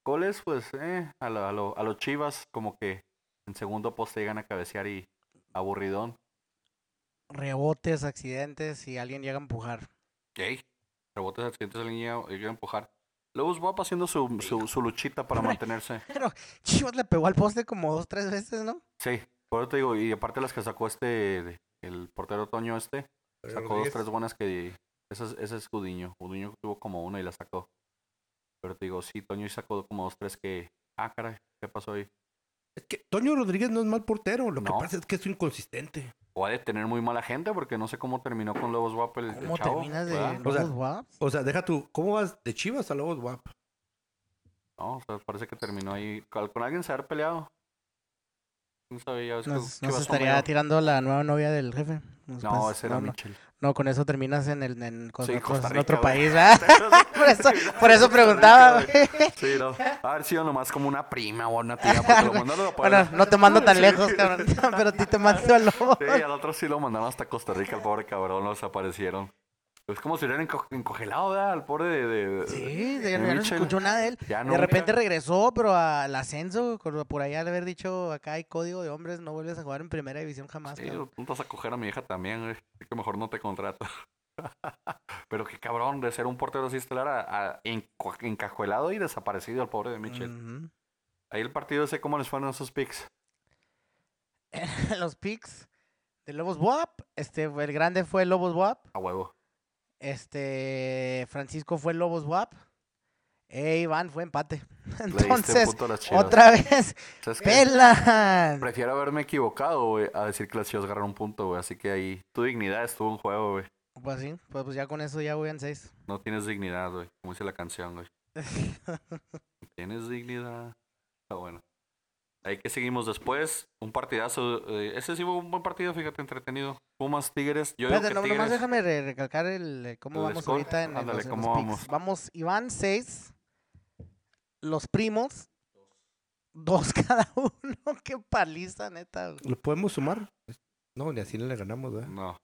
Goles, pues, eh, a, lo, a, lo- a los Chivas, como que en segundo poste llegan a cabecear y aburridón. Rebotes, accidentes y alguien llega a empujar. Ey, rebotes accidentes, alguien llega, llega a empujar. Lobos WAP haciendo su, su, su luchita para mantenerse. Pero Chivas le pegó al poste como dos, tres veces, ¿no? Sí, por eso te digo, y aparte las que sacó este, el portero Toño este, sacó dos, tres buenas que... Ese es, ese es Gudiño. Gudiño tuvo como una y la sacó. Pero te digo, sí, Toño sacó como dos, tres que... Ah, caray, ¿qué pasó ahí? Es que Toño Rodríguez no es mal portero. Lo que pasa es que es inconsistente. O ha de tener muy mala gente porque no sé cómo terminó con Lobos WAP el, el ¿Cómo chavo, terminas de ¿verdad? O sea, Lobos Waps? O sea, deja tú. ¿Cómo vas de Chivas a Lobos WAP? No, o sea, parece que terminó ahí. ¿Con, alguien se haber peleado? No sabía, ya ves que- Nos, que nos vas estaría tirando la nueva novia del jefe. Nos No, ese era no. Michel. No, con eso terminas en, el, en, con Sí, otros- Costa en Rica, otro güey. país, ¿verdad? por eso, por eso preguntaba. Sí, no. Haber sido nomás como una prima o una tía. Porque lo mandaron a Bueno, no te mando tan lejos, cabrón. Pero a ti te mando a Lobos. Sí, al otro sí lo mandaron hasta Costa Rica, el pobre cabrón, lo desaparecieron. Es como si hubieran enco- encogelado, ¿verdad? Al pobre de... Sí, de ya no, no se escuchó nada de él. Ya De repente regresó, pero al ascenso, por ahí al haber dicho acá hay código de hombres, no vuelves a jugar en primera división jamás. Sí, cabrón. tú vas a coger a mi hija también, güey. Así que mejor no te contrato. Pero qué cabrón de ser un portero así estelar a, a enco- encajuelado y desaparecido el pobre de Mitchell. Ahí el partido ese, ¿cómo les fueron esos picks? Los picks de Lobos WAP, este, el grande fue Lobos WAP, A huevo. Este, Francisco fue Lobos WAP, e Iván fue empate. Entonces, otra vez, pelan. Prefiero haberme equivocado, güey, a decir que las Chivas ganaron un punto, güey. Así que ahí tu dignidad estuvo en juego, güey. Pues sí, pues, pues ya con eso ya voy en seis. No tienes dignidad, güey. Como dice la canción, güey. Tienes dignidad. Está bueno. Ahí que seguimos después. Un partidazo. eh, ese sí fue un buen partido, fíjate, entretenido. Pumas, Tigres. Yo digo Espérate, que no, Tigres... nomás déjame re- recalcar el, eh, cómo el vamos score. ahorita en, en Ándale, en ¿cómo los picks. vamos? Vamos, Iván, seis. Los primos, dos cada uno. Qué paliza, neta. ¿Lo podemos sumar? No, ni así no le ganamos, ¿verdad? No.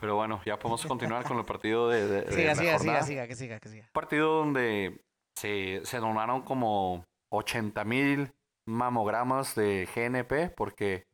Pero bueno, ya podemos continuar con el partido de, de, de Siga, la siga, siga, jornada. siga, que siga, que siga. Un partido donde se, se donaron como 80 mil mamogramas de GNP porque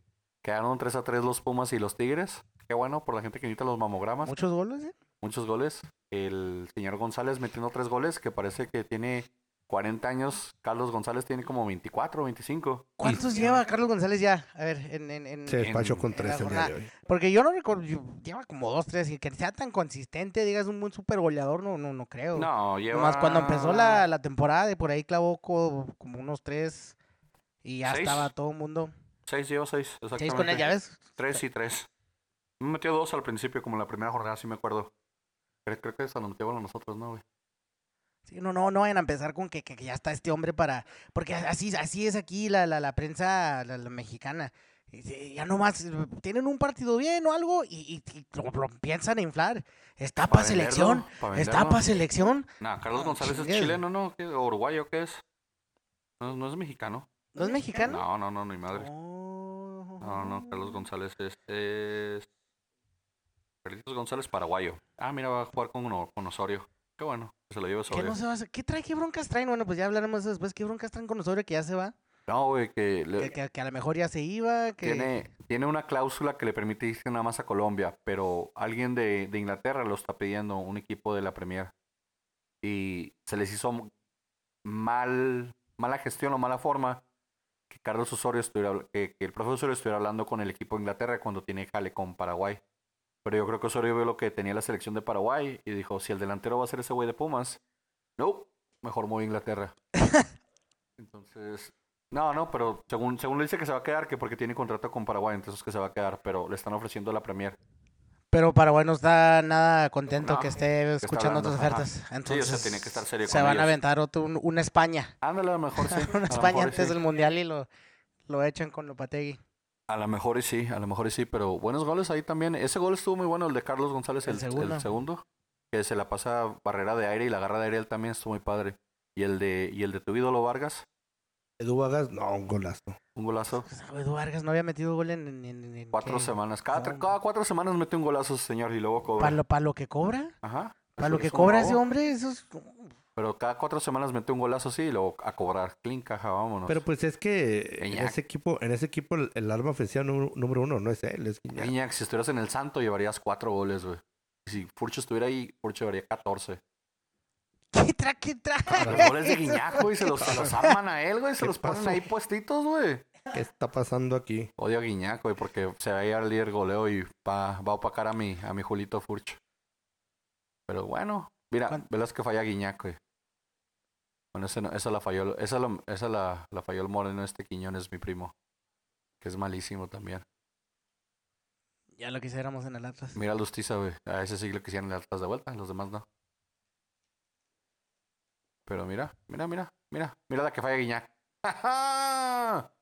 quedaron 3 a 3 los Pumas y los Tigres. Qué bueno por la gente que necesita los mamogramas. Muchos goles, ¿eh? Muchos goles. El señor González metiendo 3 goles que parece que tiene 40 años. Carlos González tiene como 24, 25. ¿Cuántos lleva Carlos González ya? A ver, en... en, en- Se despachó con en tres el día de hoy. Porque yo no recuerdo, yo- lleva como dos, tres, y que sea tan consistente, digas un buen super goleador, no, no, no creo. No, lleva... Nomás cuando empezó la, la temporada, de por ahí clavó co- como unos tres y ya Seis. estaba todo el mundo. 6, lleva 6. Seis con él, ya ves. 3 y 3. Me metió dos al principio, como en la primera jornada, sí me acuerdo. Pero creo que hasta nos metió a nosotros, ¿no, güey? Sí, no, no, no vayan a empezar con que, que- que ya está este hombre para... Porque así, así es aquí la, la, la prensa la, la mexicana. Ya nomás eh, tienen un partido bien o algo y, y- y lo, lo piensan a inflar. Está Pa' para selección. pa' Está para selección. Nah, Carlos No, González es chileno, ¿no? ¿Qué? ¿O ¿Uruguayo qué es? No, no es mexicano. ¿No es mexicano? No, no, no, ni madre. Oh. No, no, Carlos González es... es... Carlitos González paraguayo. Ah, mira, va a jugar con, uno, con Osorio. Qué bueno, que se lo lleve ¿Qué, Osorio. no se va a hacer? ¿Qué trae? ¿Qué broncas traen? Bueno, pues ya hablaremos de eso después. ¿Qué broncas traen con Osorio que ya se va? No, güey, que, le- Que, que- que a lo mejor ya se iba. Que... tiene, tiene una cláusula que le permite irse nada más a Colombia, pero alguien de, de Inglaterra lo está pidiendo, un equipo de la Premier. Y se les hizo mal, mala gestión o mala forma Carlos Osorio estuviera, que, el profesor Osorio estuviera hablando con el equipo de Inglaterra cuando tiene jale con Paraguay. Pero yo creo que Osorio vio lo que tenía la selección de Paraguay y dijo, si el delantero va a ser ese güey de Pumas, no, mejor me voy a Inglaterra. Entonces, no, no, pero según, según le dice que se va a quedar, que porque tiene contrato con Paraguay, entonces que se va a quedar, pero le están ofreciendo la Premier. Pero Paraguay no está nada contento No, que esté escuchando otras ofertas. Sí, Entonces, o sea, tiene que estar serio Se con van a aventar otro, un- una España. Ándale, a lo mejor sí. una España mejor antes sí. del Mundial y lo, lo echan con Lopategui. A lo mejor y sí, a lo mejor y sí, pero buenos goles ahí también. Ese gol estuvo muy bueno, el de Carlos González, El el, segundo. el segundo, que se la pasa barrera de aire y la agarra de aire él también estuvo muy padre. Y el de y el de tu ídolo Vargas, Edu Vargas, no, un golazo. un golazo. Pues, Edu Vargas no había metido gol en... en- en- en- Cuatro ¿qué? semanas. Cada, tre- No. cada cuatro semanas mete un golazo ese señor y luego cobra. ¿Para lo, pa' lo que cobra? Ajá. ¿Para lo que cobra ese hombre? Eso es... Pero cada cuatro semanas mete un golazo así y luego a cobrar. Clean, caja, vámonos. Pero pues es que en ese equipo, en ese equipo el, el arma ofensiva número uno no es él, es. Guiñac, si estuvieras en el Santo, llevarías cuatro goles, güey. Y si Furcho estuviera ahí, Furcho llevaría 14. ¿Qué trae? ¿Qué trae? Los goles de Guiñac, güey, se los, se los arman a él, güey. Se ¿Qué los ponen pasó? ahí puestitos, güey. ¿Qué está pasando aquí? Odio a Guiñac, güey, porque se va a ir al líder goleo y va, va a opacar a mi, a mi Julito Furcho. Pero bueno, mira, ¿Cuán- velas que falla Guiñac, güey. Bueno, no- esa la falló, esa, la, esa la, la falló el moreno este Quiñones, mi primo. Que es malísimo también. Ya lo quisiéramos en el Atlas. Mira a Lustiza, güey. A ese sí lo quisieran las de vuelta, los demás no. Pero mira, mira, mira, mira. Mira la que falla Guiñac.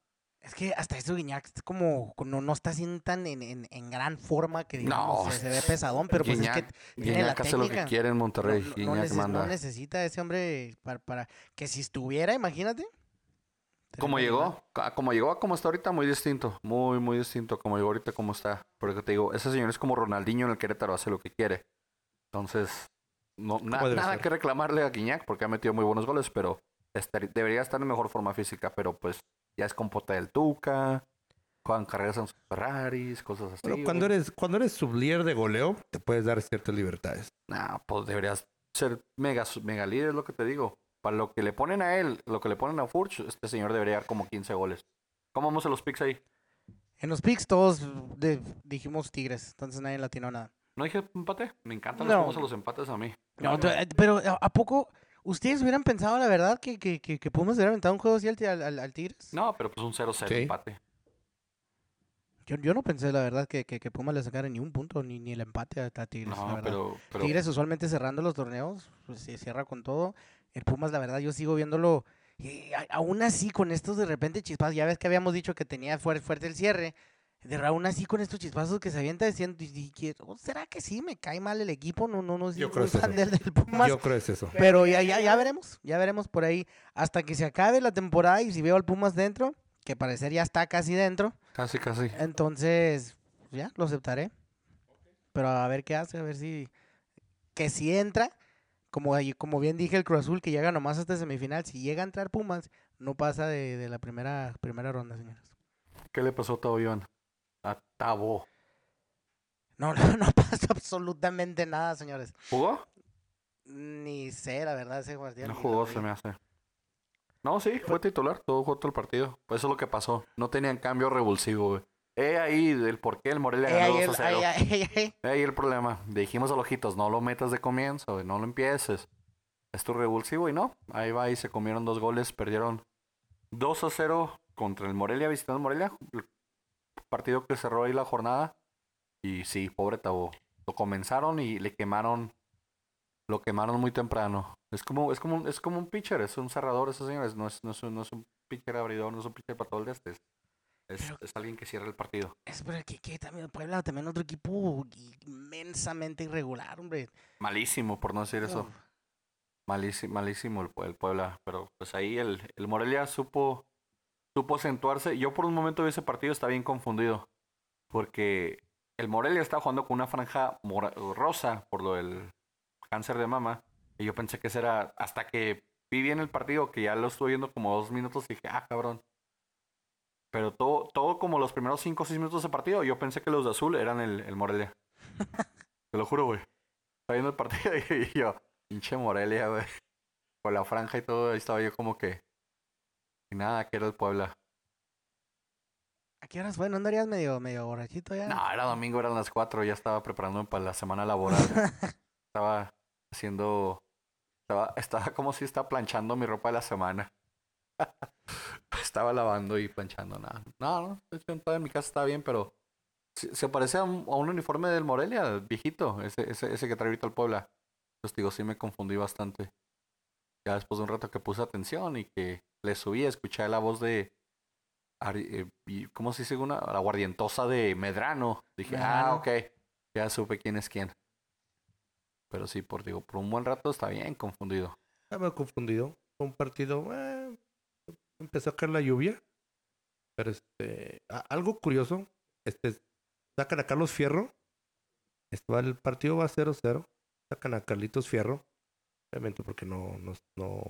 Es que hasta eso Guiñac es como... No, no está así tan en, en, en gran forma que digamos, No, se, se ve pesadón, pero pues es Guiñac- que tiene la Guiñac hace lo que técnica. quiere en Monterrey. no, no Guiñac neces- no necesita ese hombre para, para... Que si estuviera, imagínate. Como llegó, como llegó a como está ahorita, muy distinto. Muy, muy distinto. Como llegó ahorita, como está. Porque te digo, ese señor es como Ronaldinho en el Querétaro, hace lo que quiere. Entonces, no, na- nada ser. que reclamarle a Guiñac porque ha metido muy buenos goles, pero estar- debería estar en mejor forma física. Pero pues, ya es compota del Tuca, juegan carreras en sus Ferraris, cosas así. Pero cuando eres, cuando eres sublier de goleo, te puedes dar ciertas libertades. Nah, pues deberías ser mega, mega líder, es lo que te digo. Para lo que le ponen a él, lo que le ponen a Furch, este señor debería dar como 15 goles. ¿Cómo vamos a los picks ahí? En los picks todos de- dijimos Tigres, entonces nadie latinó nada. ¿No dije empate? Me encantan No. los los empates a mí. No, eh, pero ¿a a poco ustedes hubieran pensado la verdad que, que, que, que Pumas hubiera aventado un juego así al, al, al- al Tigres? No, pero pues un 0-0 Sí. empate. Yo, yo no pensé la verdad que, que, que Pumas le sacara ni un punto ni, ni el empate a, a Tigres. la No, verdad. pero, pero Tigres usualmente cerrando los torneos, pues se cierra con todo. El Pumas, la verdad, yo sigo viéndolo. Y a- aún así, con estos de repente chispazos, ya ves que habíamos dicho que tenía fuerte, fuerte el cierre. De aún así, con estos chispazos que se avienta diciendo, y- y que, "Oh, ¿será que sí? Me cae mal el equipo, no, no, no Yo creo es del, del Pumas. Yo creo es eso. Pero ya, ya, ya veremos, ya veremos por ahí. Hasta que se acabe la temporada y si veo al Pumas dentro, que parecer ya está casi dentro, casi, casi. entonces ya lo aceptaré. Pero a ver qué hace, a ver si. Que si entra, como, ahí- como bien dije el Cruz Azul, que llega nomás hasta semifinal, si llega a entrar Pumas, no pasa de, de la primera, primera ronda, señores. ¿Qué le pasó a Tavo Iván? A Tavo. No, no, no pasa absolutamente nada, señores. ¿Jugó? Ni sé, la verdad, ese Guardián. No jugó, se me hace. No, sí, fue titular, todo jugó todo el partido. Pues eso es lo que pasó. No tenían cambio revulsivo, güey. Eh, ahí el por qué el Morelia ganó ahí 2 el- a 0. ahí- el problema. Le dijimos a los ojitos, no lo metas de comienzo, güey, no lo empieces. Es tu revulsivo y no. Ahí va y se comieron dos goles, perdieron 2 a 0 contra el Morelia, visitando Morelia. Partido que cerró ahí la jornada. Y sí, pobre Tabo. Lo comenzaron y le quemaron. Lo quemaron muy temprano. Es como, es como, un- es como un pitcher, es un cerrador, esos señores. No es, no es, un- no es un pitcher abridor, no es un pitcher para todo el de este. Es, es, Pero- es alguien que cierra el partido. Es pero que, que también Puebla, también otro equipo inmensamente irregular, hombre. Malísimo, por no decir eso. Uf. Malísimo, malísimo el, el Puebla, pero pues ahí el, el Morelia supo, supo acentuarse. Yo por un momento vi ese partido, estaba bien confundido, porque el Morelia estaba jugando con una franja rosa por lo del cáncer de mama, y yo pensé que ese era, hasta que vi bien el partido, que ya lo estuve viendo como dos minutos, y dije, ah, cabrón. Pero todo, todo como los primeros cinco o seis minutos de partido, yo pensé que los de azul eran el, el Morelia. Te lo juro, güey. Estaba viendo el partido y yo, pinche Morelia, güey. Con la franja y todo, ahí estaba yo como que. Y nada, que era el Puebla. ¿A qué horas fue? ¿No andarías medio, medio borrachito ya? No, era domingo, eran las 4, ya estaba preparándome para la semana laboral. estaba haciendo. Estaba, estaba como si estaba planchando mi ropa de la semana. estaba lavando y planchando, nada. No, no, en mi casa está bien, pero. Se, se parece a un, a un uniforme del Morelia, el viejito, ese, ese, ese que trae ahorita el Puebla. Pues digo, sí me confundí bastante. Ya después de un rato que puse atención y que le subí, escuché la voz de. Eh, ¿Cómo se dice una? La guardientosa de Medrano. Dije, ah, ok. Ya supe quién es quién. Pero sí, por digo, por un buen rato está bien confundido. Estaba confundido. Fue un partido. eh, empezó a caer la lluvia. Pero este. algo curioso. Este. Sacan a Carlos Fierro. El partido va 0-0. Sacan a Carlitos Fierro. Obviamente porque no. No. no,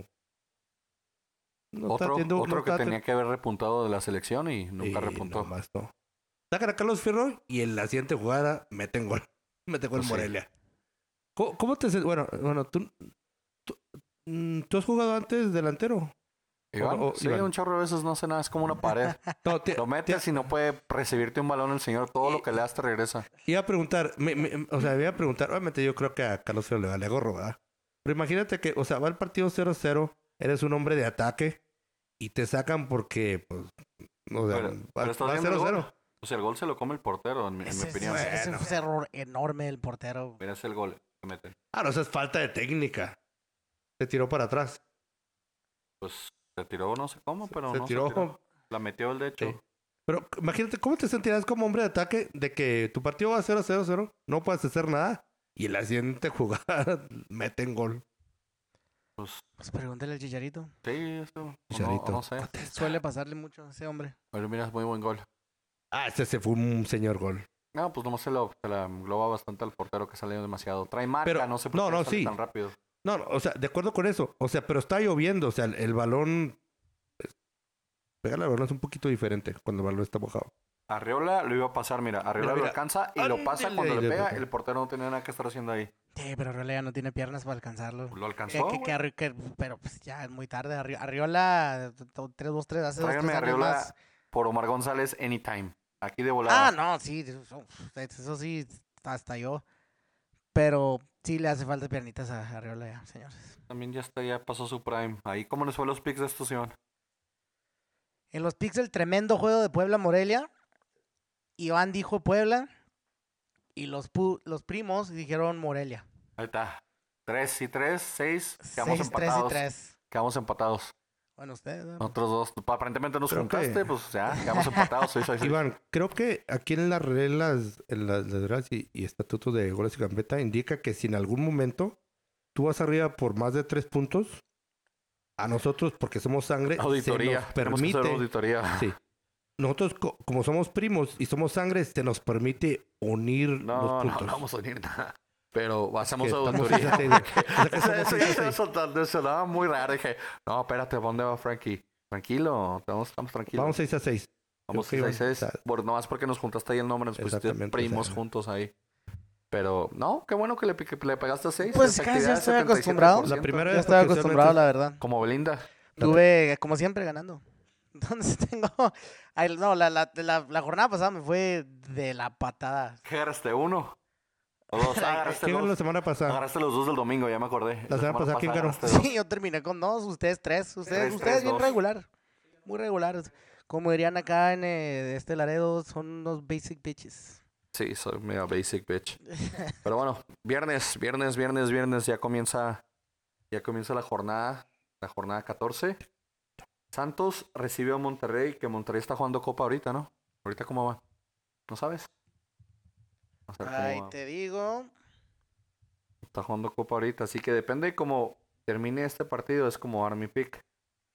no otro no otro que tenía que haber repuntado de la selección y nunca y repuntó. nomás no. Sacan a Carlos Fierro y en la siguiente jugada meten gol. Meten gol Pues sí. Morelia. ¿Cómo, cómo te... Bueno, bueno, tú... tú, mm, ¿tú has jugado antes delantero? Iván, o- sí, Iván. un chorro de veces no hace nada, es como una pared. No, te, Lo metes y no puede recibirte un balón el señor. Todo lo que le das te regresa. Iba a preguntar, me- me- o sea, iba a preguntar, obviamente yo creo que a Carlos Fierro le vale gorro, ¿verdad? Pero imagínate que, o sea, va el partido 0-0, eres un hombre de ataque y te sacan porque, pues, o sea, Pero- va, pero estás va viendo el 0-0. gol. O sea, el gol se lo come el portero, en mi, en mi Ese, opinión. ese- ese Bueno. fue un error enorme del portero. Mira, es el gol que mete. Ah, no, eso es falta de técnica. Se tiró para atrás. Pues se tiró no sé cómo, pero se no tiró. se tiró. La metió el de hecho. Sí. Pero imagínate, ¿cómo te sentirás como hombre de ataque de que tu partido va a 0-0-0, no puedes hacer nada y la siguiente jugada meten gol? Pues Pues pregúntale al chicharito. sí, eso. No, Chicharito. no sé. Suele pasarle mucho a ese hombre. Pero mira, es muy buen gol. Ah, ese se fue un señor gol. No, pues nomás se, lo, se la engloba bastante al portero que salió demasiado. Trae marca, Pero- no sé por no, qué no, sí. tan rápido. No, no, o sea, de acuerdo con eso. O sea, pero está lloviendo. O sea, el, el balón. pues, Pegar el balón es un poquito diferente cuando el balón está mojado. Arriola lo iba a pasar, mira, Arriola Mira, lo alcanza y lo pasa Ándale, cuando le pega, ándale. el portero no tenía nada que estar haciendo ahí. Sí, pero Arreola ya no tiene piernas para alcanzarlo. Lo alcanzó. que- que güey. Arri- que- pero pues ya es muy tarde. Arri- Arriola, 3, 2, 3, hace dos, tres años Arriola más. por Omar González anytime. Aquí de volada. Ah, no, sí, eso, eso sí, hasta yo. Pero sí le hace falta piernitas a Arriola ya, señores. También ya está, ya pasó su prime. Ahí, ¿cómo les fue los picks de Iván? En los Pixel, tremendo juego de Puebla-Morelia. Iván dijo Puebla. Y los, pu- los primos dijeron Morelia. Ahí está. 3 y 3, 6. Quedamos 6, 3 y empatados. 3. Quedamos empatados. Bueno, ustedes. ¿no? Nosotros dos. pues, Aparentemente nos Creo juntaste, que- pues ya, quedamos empatados. seis seis. Iván, creo que aquí en las reglas, en las, las reglas y, y estatutos de goles y gambeta indica que si en algún momento tú vas arriba por más de tres puntos, a nosotros, porque somos sangre, Auditoría. se nos permite auditoría. Sí. Nosotros, co- como somos primos y somos sangre, se nos permite unir No, los no, puntos. no vamos a unir nada. Pero hacemos Que estamos- auditoría. que Eso, ya se me soltaba- me sonaba muy raro. Dije, no, espérate, ¿pa' ¿dónde va Frankie? Tranquilo, estamos, estamos tranquilos. Vamos 6 a 6. Vamos creo que 6 6 iban- o sea- Por, nomás porque nos juntaste ahí el nombre, nos pusiste primos juntos ahí. Pero, no, qué bueno que le, pique- le pegaste a 6. Pues casi ya estoy acostumbrado. La primera Ya vez estaba porque acostumbrado, la verdad. Como Belinda. Tuve, como siempre, ganando. Entonces tengo... ay, no, la, la, la, la jornada pasada me fue de la patada. ¿Qué agarraste? ¿Uno? ¿O dos? Agarraste ¿Quién ganó la dos. semana pasada? Agarraste los dos del domingo, ya me acordé. La semana pasada, ¿quién ganó? dos. Sí, yo terminé con dos, ustedes tres. Ustedes, Tres, ustedes tres, bien dos. regular. Muy regulares. Como dirían acá en eh, este Laredo, son unos basic bitches. Sí, soy mega basic bitch. Pero bueno, viernes, viernes, viernes, viernes, ya comienza, ya comienza la jornada, la jornada 14. Santos recibe a Monterrey, que Monterrey está jugando Copa ahorita, ¿no? Ahorita cómo va. ¿No sabes? No sé Ay, te digo. Está jugando Copa ahorita, así que depende de cómo termine este partido, es como Army Pick.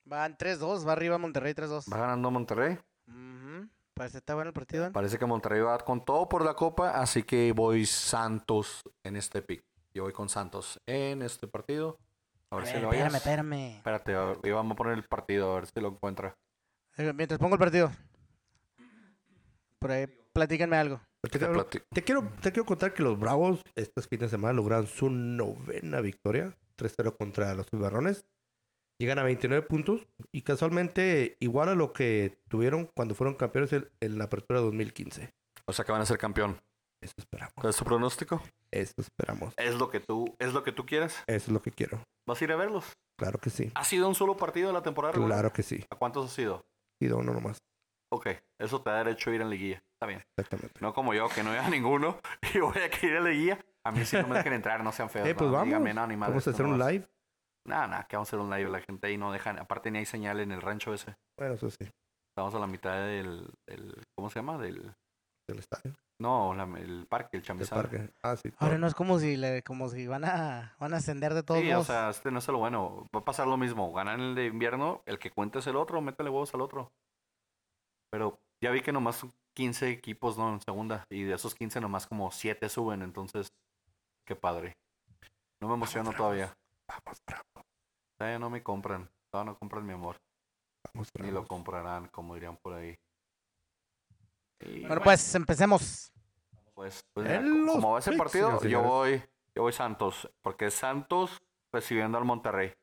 Van 3-2, va arriba Monterrey 3-2. Va ganando Monterrey. Parece que está bueno el partido. ¿eh? Parece que Monterrey va con todo por la Copa, así que voy Santos en este pick. Yo voy con Santos en este partido. A A ver si ver, lo espérame, oyes. espérame. Espérate, a ver, y vamos a poner el partido a ver si lo encuentra. Eh, Mientras pongo el partido. Por ahí, platíquenme algo. Te te, plati- te quiero, te quiero contar que los Bravos este fin de semana lograron su novena victoria, 3-0 contra los Cimarrones. Llegan a 29 puntos y casualmente igual a lo que tuvieron cuando fueron campeones en, en la apertura 2015. O sea que van a ser campeón. Eso esperamos. ¿Cuál es tu pronóstico? Eso esperamos. ¿Es lo que tú, es lo que tú quieres? Eso es lo que quiero. ¿Vas a ir a verlos? Claro que sí. ¿Ha sido un solo partido de la temporada regular? Claro que sí. ¿A cuántos ha sido? De uno nomás. Ok, eso te da derecho a ir en liguilla. Está bien. Exactamente. No como yo, que no iba a ninguno y voy a querer ir a liguilla. A mí sí no me dejen entrar, no sean feos. Eh, pues no, vamos. no, ni madre, Vamos a hacer no un vas. live. Nada, nada, que vamos a hacer un live. La gente ahí no dejan. Aparte, ni hay señal en el rancho ese. Bueno, eso sí. Estamos a la mitad del. del- ¿Cómo se llama? Del. Del estadio. No, la- el parque, el chamizal. parque. Ah, sí. Ahora no es como si le, como si van a van a ascender de todos Sí, o sea, este no es lo bueno. Va a pasar lo mismo. Ganan el de invierno, el que cuenta es el otro, métele huevos al otro. Pero ya vi que nomás son 15 equipos, ¿no? En segunda. Y de esos 15 nomás como 7 suben, entonces. Qué padre. No me emociono todavía. Vamos, Bravos. Todavía no me compran. Todavía no compran mi amor. Vamos, Ni lo comprarán, como dirían por ahí. Y bueno, pues empecemos. Pues, pues mira, como va ese partido, yo voy, yo voy Santos, porque es Santos recibiendo al Monterrey.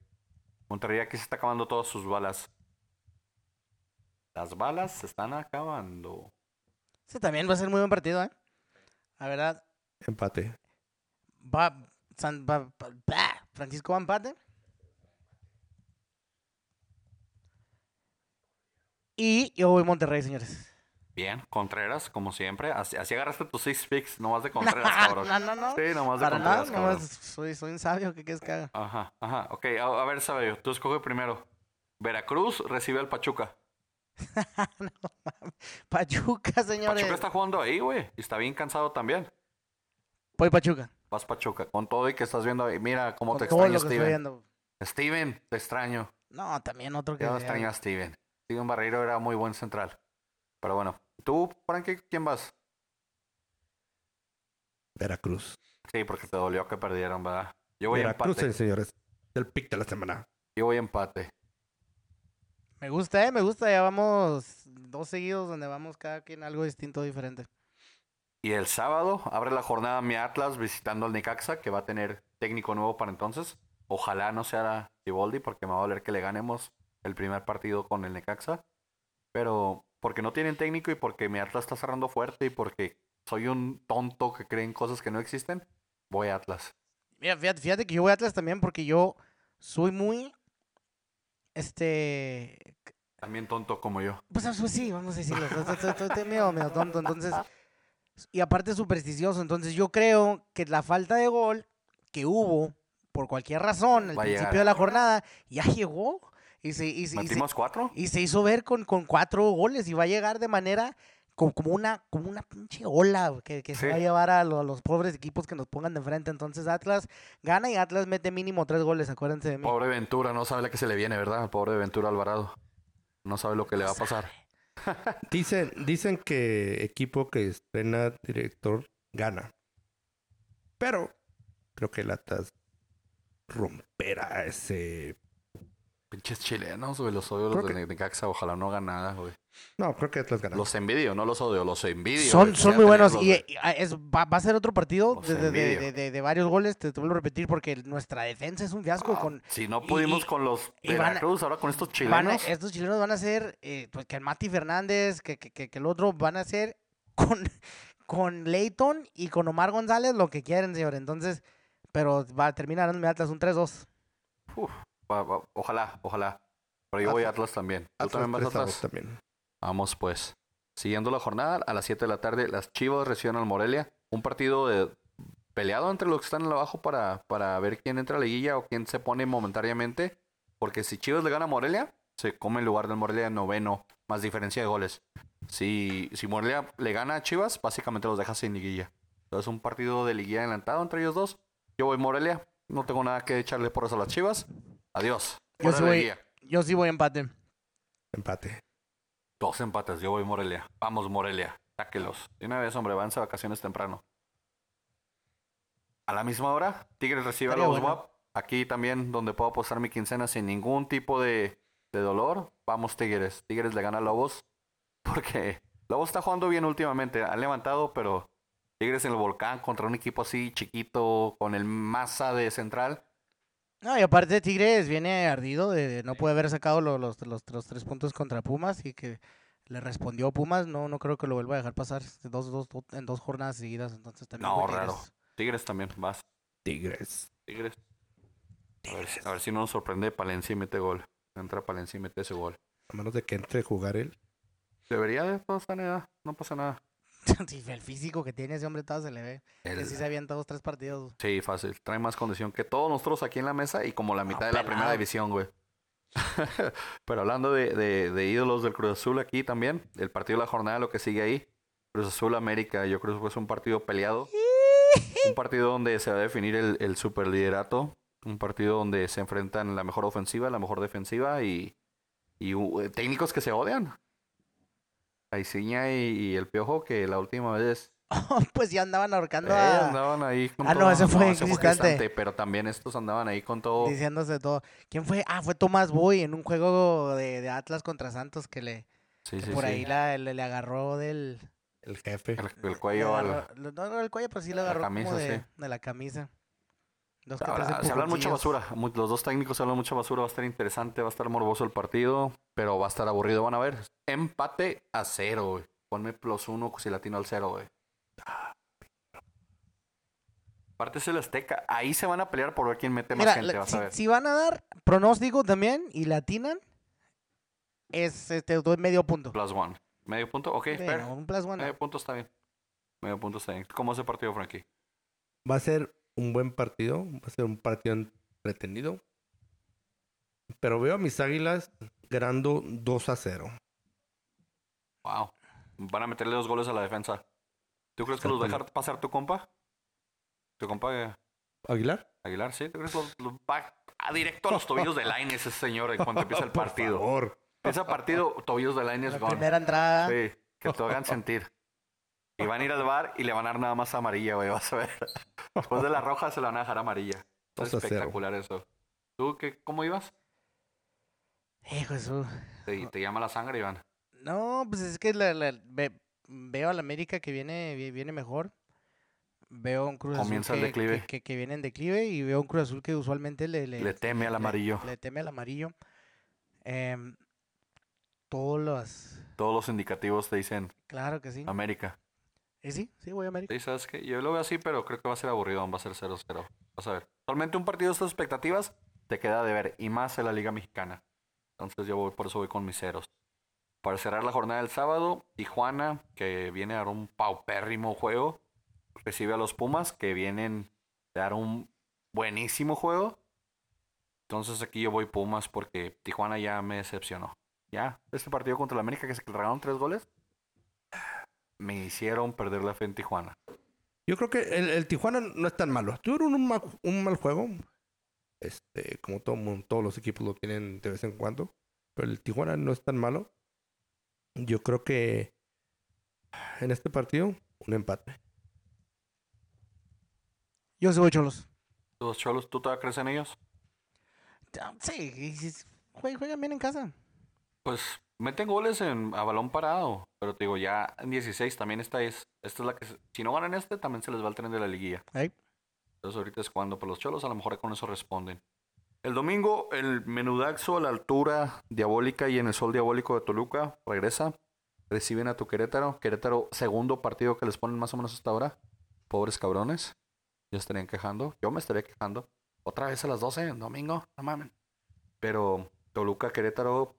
Monterrey aquí se está acabando todas sus balas. Las balas se están acabando. Sí, también va a ser muy buen partido, ¿eh? La verdad, Empate. va, San, va, Francisco va a empate. Y yo voy Monterrey, señores. Bien, Contreras, como siempre. Así, así agarraste tus six picks, nomás de Contreras, cabrón. no, no, no. Sí, nomás de Para nada, Contreras, cabrón. soy, soy un sabio, ¿qué quieres que haga? Ajá, ajá. Ok, a, a ver, Sabio, tú escoge primero. Veracruz recibe al Pachuca. Pachuca, señores. Pachuca está jugando ahí, güey. Y está bien cansado también. Voy Pachuca. Vas Pachuca, con todo y que estás viendo ahí. Mira cómo Con te todo extraño, lo que estoy Steven. viendo. Steven, te extraño. No, también otro que... Yo extraño a Steven. Steven Barreiro era muy buen central. Pero bueno, tú, Frankie, ¿quién vas? Veracruz. Sí, porque te dolió que perdieron, ¿verdad? Yo voy Veracruz, empate. señores. El pick de la semana. Yo voy empate. Me gusta, eh, me gusta. Ya vamos dos seguidos donde vamos cada quien algo distinto, diferente. Y el sábado abre la jornada mi Atlas visitando al Necaxa, que va a tener técnico nuevo para entonces. Ojalá no sea Siboldi, porque me va a doler que le ganemos el primer partido con el Necaxa. Pero porque no tienen técnico y porque mi Atlas está cerrando fuerte y porque soy un tonto que cree en cosas que no existen, voy a Atlas. Mira, fíjate, fíjate que yo voy a Atlas también porque yo soy muy... Este... También tonto como yo. Pues, pues sí, vamos a decirlo. Estoy, medio, medio tonto, entonces... Y aparte supersticioso, entonces yo creo que la falta de gol que hubo, por cualquier razón, al Va principio llegar. de la jornada, ya llegó. Y se, y se- y se- ¿Metimos cuatro? y se hizo ver con, con cuatro goles y va a llegar de manera co- como, una, como una pinche ola que, que se va a llevar a, lo- a los pobres equipos que nos pongan de frente. Entonces Atlas gana y Atlas mete mínimo tres goles, acuérdense de mí. Pobre Ventura, no sabe la que se le viene, ¿verdad? Pobre Ventura Alvarado. No sabe lo que le va a pasar. Dicen, dicen que equipo que estrena director gana. Pero creo que el Atlas romperá ese Pinches chilenos, güey. Los odio Creo los que- de Necaxa. Ojalá no hagan nada, güey. No, creo que Atlas gana. Los envidio, no los odio, los envidio. Son, güey. son muy buenos y, ah, es, va, va a ser otro partido Los de, de- de- envidio. de- de- de varios goles, te, te vuelvo a repetir, porque nuestra defensa es un fiasco. Ah, con Si no pudimos y- con los y Veracruz, ahora con estos van a- chilenos. estos chilenos van a ser, eh, pues que el Mati Fernández, que, que, que, que el otro van a ser con, con Leighton y con Omar González lo que quieren, señor. Entonces, pero va a terminar en Atlas un 3-2. Uf, ojalá, ojalá. Pero yo voy a Atlas también. ¿Tú Atlas también vas a 3 a 2 Atlas? también. Vamos pues. Siguiendo la jornada, a las 7 de la tarde, las Chivas reciben al Morelia. Un partido de- peleado entre los que están abajo para, para ver quién entra a la liguilla o quién se pone momentáneamente. Porque si Chivas le gana a Morelia, se come el lugar del Morelia noveno, más diferencia de goles. Si, si Morelia le gana a Chivas, básicamente los deja sin liguilla. Entonces un partido de liguilla adelantado entre ellos dos. Yo voy Morelia, no tengo nada que echarle por eso a las Chivas. Adiós. Yo sí voy-. Yo sí voy a empate. Empate. Dos empates, yo voy Morelia. Vamos, Morelia. Sáquelos. De una vez, hombre, vanse a vacaciones temprano. A la misma hora, Tigres recibe a los bueno. WAP. Aquí también, donde puedo apostar mi quincena sin ningún tipo de, de dolor. Vamos, Tigres. Tigres le gana a Lobos. Porque Lobos está jugando bien últimamente. Han levantado, pero Tigres en el volcán contra un equipo así chiquito, con el masa de central. No, y aparte Tigres viene ardido de, de no poder haber sacado lo- los, los, los tres puntos contra Pumas y que le respondió Pumas. No, no creo que lo vuelva a dejar pasar dos, dos, dos- en dos jornadas seguidas. Entonces también No, Tigres. raro. Tigres también, vas. Tigres. Tigres. A ver, si- a ver si no nos sorprende Palencia y mete gol. Entra Palencia y mete ese gol. A menos de que entre a jugar él. Debería de pasar nada, no pasa nada. El físico que tiene ese hombre todo se le ve. El- Que sí se avienta dos, tres partidos. Sí, fácil. Trae más condición que todos nosotros aquí en la mesa y como la mitad de la primera división, güey. Pero hablando de, de- de ídolos del Cruz Azul aquí también, el partido de la jornada, lo que sigue ahí, Cruz Azul América, yo creo que es un partido peleado. Un partido donde se va a definir el, el superliderato. Un partido donde se enfrentan la mejor ofensiva, la mejor defensiva y, y uh, técnicos que se odian. Aiciña y, y el Piojo, que la última vez pues ya andaban ahorcando eh, a... andaban ahí con Ah, no, todo. ese fue ese Cristante. Pero también estos andaban ahí con todo. Diciéndose todo. ¿Quién fue? Ah, fue Tomás Boy en un juego de, de Atlas contra Santos que le Sí, sí, por sí. ahí la, le, le agarró del... El jefe. El, el cuello al... agarró- no, no el cuello, pero sí le la agarró camisa, como de, sí. de la camisa. Dos que Ahora, tres se hablan mucha basura. Los dos técnicos se hablan mucha basura. Va a estar interesante, va a estar morboso el partido. Pero va a estar aburrido. Van a ver. Empate a cero, güey. Ponme plus uno si latino al cero, güey. Aparte es el Azteca. Ahí se van a pelear por ver quién mete más gente. la- vas si, a ver. si van a dar pronóstico también y latinan, es este medio punto. Plus one. ¿Medio punto? Ok, Bueno, un plus one. Medio punto está bien. Medio punto está bien. ¿Cómo es el partido, Frankie? Va a ser un buen partido. Va a ser un partido entretenido. Pero veo a mis águilas ganando 2 a 0. Wow. Van a meterle dos goles a la defensa. ¿Tú crees que los va a dejar pasar tu compa? Tu compa eh, ¿Aguilar? Aguilar, ¿sí? ¿Tú crees que los, los va a directo a los tobillos de Lainez ese señor cuando empieza el partido? Por favor. Empieza partido, tobillos de Lainez La gone. primera entrada. Sí, que te hagan sentir. Y van a ir al bar y le van a dar nada más amarilla, güey, vas a ver. Después de la roja se la van a dejar amarilla. Es 2 a 0. espectacular eso. ¿Tú qué, cómo ibas? Hijo de su- Te, te llama la sangre, Iván. No, pues es que la- la- ve- veo a la América que viene, vi- viene mejor. Veo un Cruz Comienza Azul el que, declive. que, que- que viene en declive y veo un Cruz Azul que usualmente le, le, Le teme al amarillo. Le, teme al amarillo. Em, todos los... Todos los indicativos te dicen Claro que sí. América. Y sí, sí, voy a América. Sí, sabes que yo lo veo así, pero creo que va a ser aburrido, va a ser 0-0. Vas a ver. Solamente un partido de estas expectativas te queda de ver, y más en la Liga Mexicana. Entonces yo voy, por eso voy con mis ceros. Para cerrar la jornada del sábado, Tijuana, que viene a dar un paupérrimo juego, recibe a los Pumas, que vienen a dar un buenísimo juego. Entonces aquí yo voy Pumas porque Tijuana ya me decepcionó. Ya, este partido contra el América que se regalaron tres goles, me hicieron perder la fe en Tijuana. Yo creo que el, el Tijuana no es tan malo. Tuvieron un mal, un mal juego. Este, como todo, mundo- todos los equipos lo tienen de vez en cuando. Pero el Tijuana no es tan malo. Yo creo que en este partido, un empate. Yo sí voy Cholos. Los cholos, ¿tú todavía crees en ellos? Sí, Juegan bien en casa. Pues meten goles en, a balón parado. Pero te digo, ya en 16 también esta es. Esta es la que. Si no ganan este, también se les va el tren de la liguilla. Entonces ahorita es cuando por los cholos, a lo mejor con eso responden. El domingo, el menudaxo a la altura diabólica y en el sol diabólico de Toluca regresa. Reciben a tu Querétaro. Querétaro, segundo partido que les ponen más o menos hasta ahora. Pobres cabrones. Ya estarían quejando. Yo me estaría quejando. Otra vez a las 12 en domingo. No mames. Pero Toluca, Querétaro.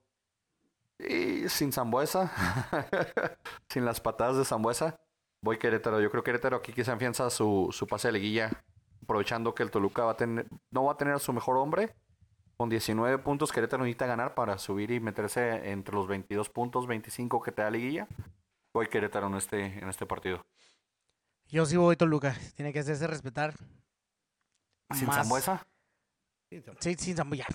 Y sin Zambuesa. sin las patadas de Zambuesa. Voy Querétaro. Yo creo que Querétaro aquí quizá afianza su, su pase de liguilla. Aprovechando que el Toluca va a tener, no va a tener a su mejor hombre. Con 19 puntos, Querétaro necesita ganar para subir y meterse entre los 22 puntos, 25 que te da liguilla. Voy Querétaro en este, en este partido. Yo sí voy Toluca. Tiene que hacerse respetar. Sin Zambuesa, Sí, sin Zambuesa.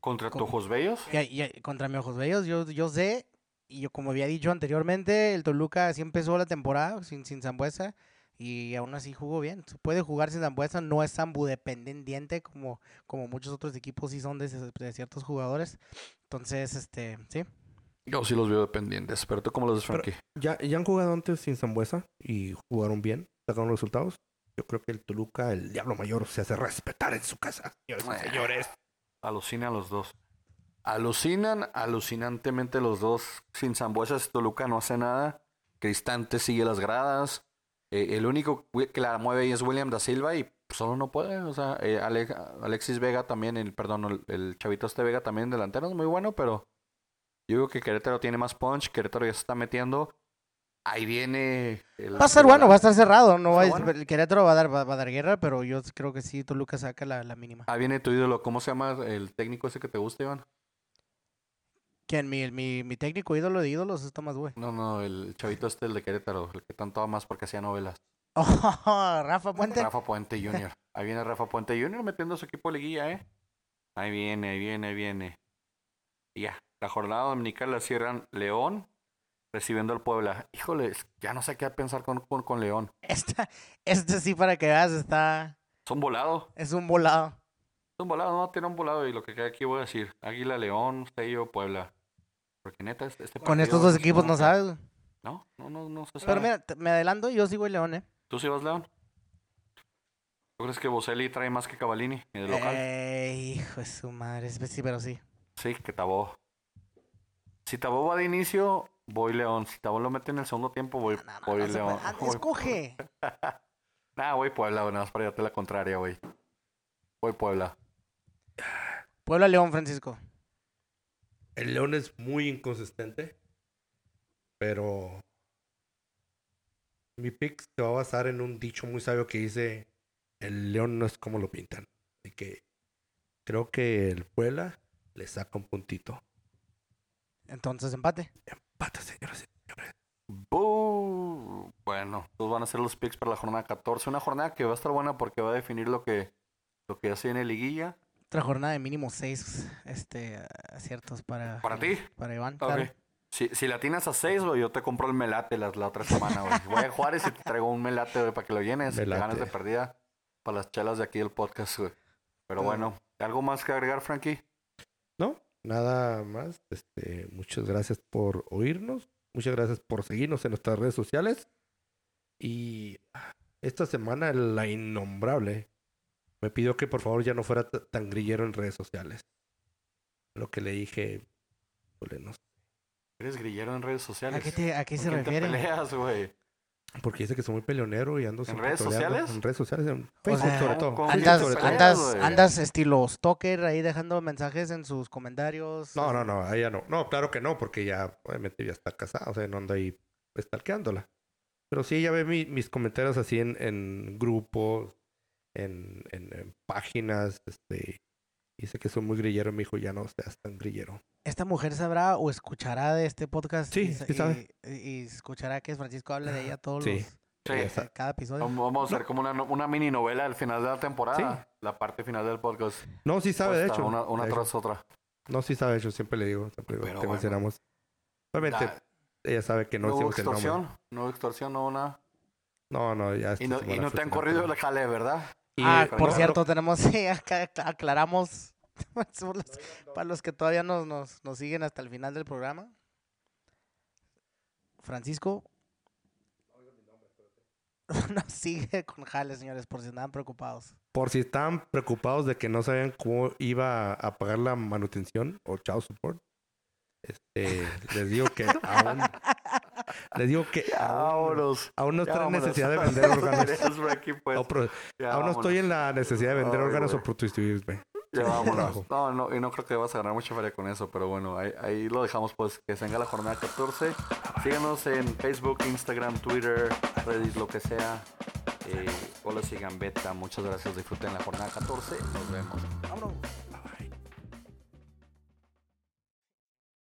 contra ¿Cómo? Tojos Bellos. Ya, ya, contra mi ojos bellos, yo, yo sé, y yo como había dicho anteriormente, el Toluca así empezó la temporada sin, sin Zambuesa y aún así jugó bien. Se puede jugar sin Zambuesa, no es Zambu dependiente como, como muchos otros equipos sí son de, de ciertos jugadores. Entonces, este, sí. Yo sí los veo dependientes, pero tú cómo los ves, Frankie. Ya, ya han jugado antes sin Zambuesa y jugaron bien, sacaron resultados. Yo creo que el Toluca, el Diablo Mayor, se hace respetar en su casa, señores y señores. Alucinan los dos. Alucinan alucinantemente los dos. Sin Zambuesas, Toluca no hace nada. Cristante sigue las gradas. Eh, el único que la mueve ahí es William da Silva y solo no puede. O sea, eh, Ale- Alexis Vega también, el, perdón, el, el chavito este Vega también delantero es muy bueno, pero yo digo que Querétaro tiene más punch. Querétaro ya se está metiendo. Ahí viene. el- Va a estar bueno, va a estar cerrado, no va, bueno. el Querétaro va a dar, va, va a dar guerra, pero yo creo que sí, Toluca saca la, la mínima. Ahí viene tu ídolo. ¿Cómo se llama el técnico ese que te gusta, Iván? ¿Quién? Mi, mi, mi técnico ídolo de ídolos es Tomás Güey. No, no, el chavito este, el de Querétaro, el que tanto más porque hacía novelas. Oh, Rafa Puente. Rafa Puente Jr. Ahí viene Rafa Puente Jr. metiendo a su equipo de liguilla, ¿eh? Ahí viene, ahí viene, ahí viene. Y ya, la jornada dominical la cierran León recibiendo al Puebla. Híjole, ya no sé qué pensar con, con, con León. Esta, este sí, para que veas, está. Son volados. Es un volado. Son volados, no, tiene un volado. Y lo que queda aquí voy a decir. Águila, León, Sello, Puebla. Porque neta, este este Con partido estos dos equipos no nota. sabes. No, no, no, no se sabe. Pero mira, me adelanto, yo sí voy León, ¿eh? ¿Tú sí vas, León? ¿Tú crees que Boselli trae más que Cavalini en el local? Eh, hijo de su madre. es- Sí, pero sí. Sí, que Tabó. Si Tabó va de inicio, voy León. Si Tabó lo mete en el segundo tiempo, voy, No, no, voy no León. Ah, Voy- Escoge. Nah, voy Puebla, güey, nada más para llevarte la contraria, güey. Voy Puebla. Puebla León, Francisco. El León es muy inconsistente, pero mi pick se va a basar en un dicho muy sabio que dice, el León no es como lo pintan. Así que creo que el Puebla le saca un puntito. Entonces, empate. Señores. Bú. Bueno, estos van a ser los picks para la jornada 14. Una jornada que va a estar buena porque va a definir lo que, lo que ya se viene liguilla. Otra jornada de mínimo seis este, aciertos para. ¿Para ti? Para Iván, Ok. claro. Si, si la tienes a 6, güey, yo te compro el melate la, la otra semana, güey. Voy a Juárez y te traigo un melate, güey, para que lo llenes. te Melate. ganes de perdida para las chelas de aquí del podcast, güey. Pero bueno, ¿algo más que agregar, Frankie? No, nada más. Este, muchas gracias por oírnos. Muchas gracias por seguirnos en nuestras redes sociales. Y esta semana la innombrable me pidió que por favor ya no fuera tan grillero en redes sociales. Lo que le dije, híjole, no sé, Eres grillero en redes sociales. ¿A qué, te- a qué ¿Con se refiere? peleas, güey? Porque dice que soy muy peleonero y ando siempre redes sociales? En redes sociales, en O Facebook sea, sobre todo. ¿cómo- Facebook Andas, sobre todo. andas, andas estilo stalker ahí dejando mensajes en sus comentarios. No, no, no, a ella no. No, claro que no, porque ya, obviamente, ya está casada, o sea, no ando ahí estalqueándola. Pero sí, ella ve mi- mis comentarios así en, en grupos, en, en- en páginas, este... Dice que soy muy grillero, me dijo, ya no seas tan grillero. ¿Esta mujer sabrá o escuchará de este podcast? Sí, y, sí sabe. Y, y escuchará que Francisco habla de ella todos Sí. los... Sí. Sa- Cada episodio. Vamos a hacer como una, mini novela al final de la temporada. La parte final del podcast. No, sí sabe, de Puesta hecho. Una, una De hecho. tras otra. No, sí sabe, de hecho, siempre le digo, siempre le bueno. mencionamos. Obviamente, ella sabe que no no hubo decimos el nombre. extorsión. No hubo extorsión, no nada. No, no, ya Y no, y te han corrido el jale, ¿verdad? Y, ah, por no, cierto, tenemos... sí, acá- acá aclaramos... Para los que todavía nos, nos, nos siguen hasta el final del programa. Francisco. Nos sigue con Jale, señores, por si andaban preocupados. Por si estaban preocupados de que no sabían cómo iba a pagar la manutención o child support, este, les digo que aún, les digo que vámonos. aún no estoy en necesidad de vender órganos. Pues. aún no estoy en la necesidad de vender órganos o prostituirme. Ya vámonos. No, no, y no creo que vas a ganar mucha feria con eso, pero bueno, ahí, ahí lo dejamos pues, que se venga la jornada 14. Síganos en Facebook, Instagram, Twitter, Reddit, lo que sea. Eh, hola, sigan beta. Muchas gracias, disfruten la jornada 14. Nos vemos. Vámonos.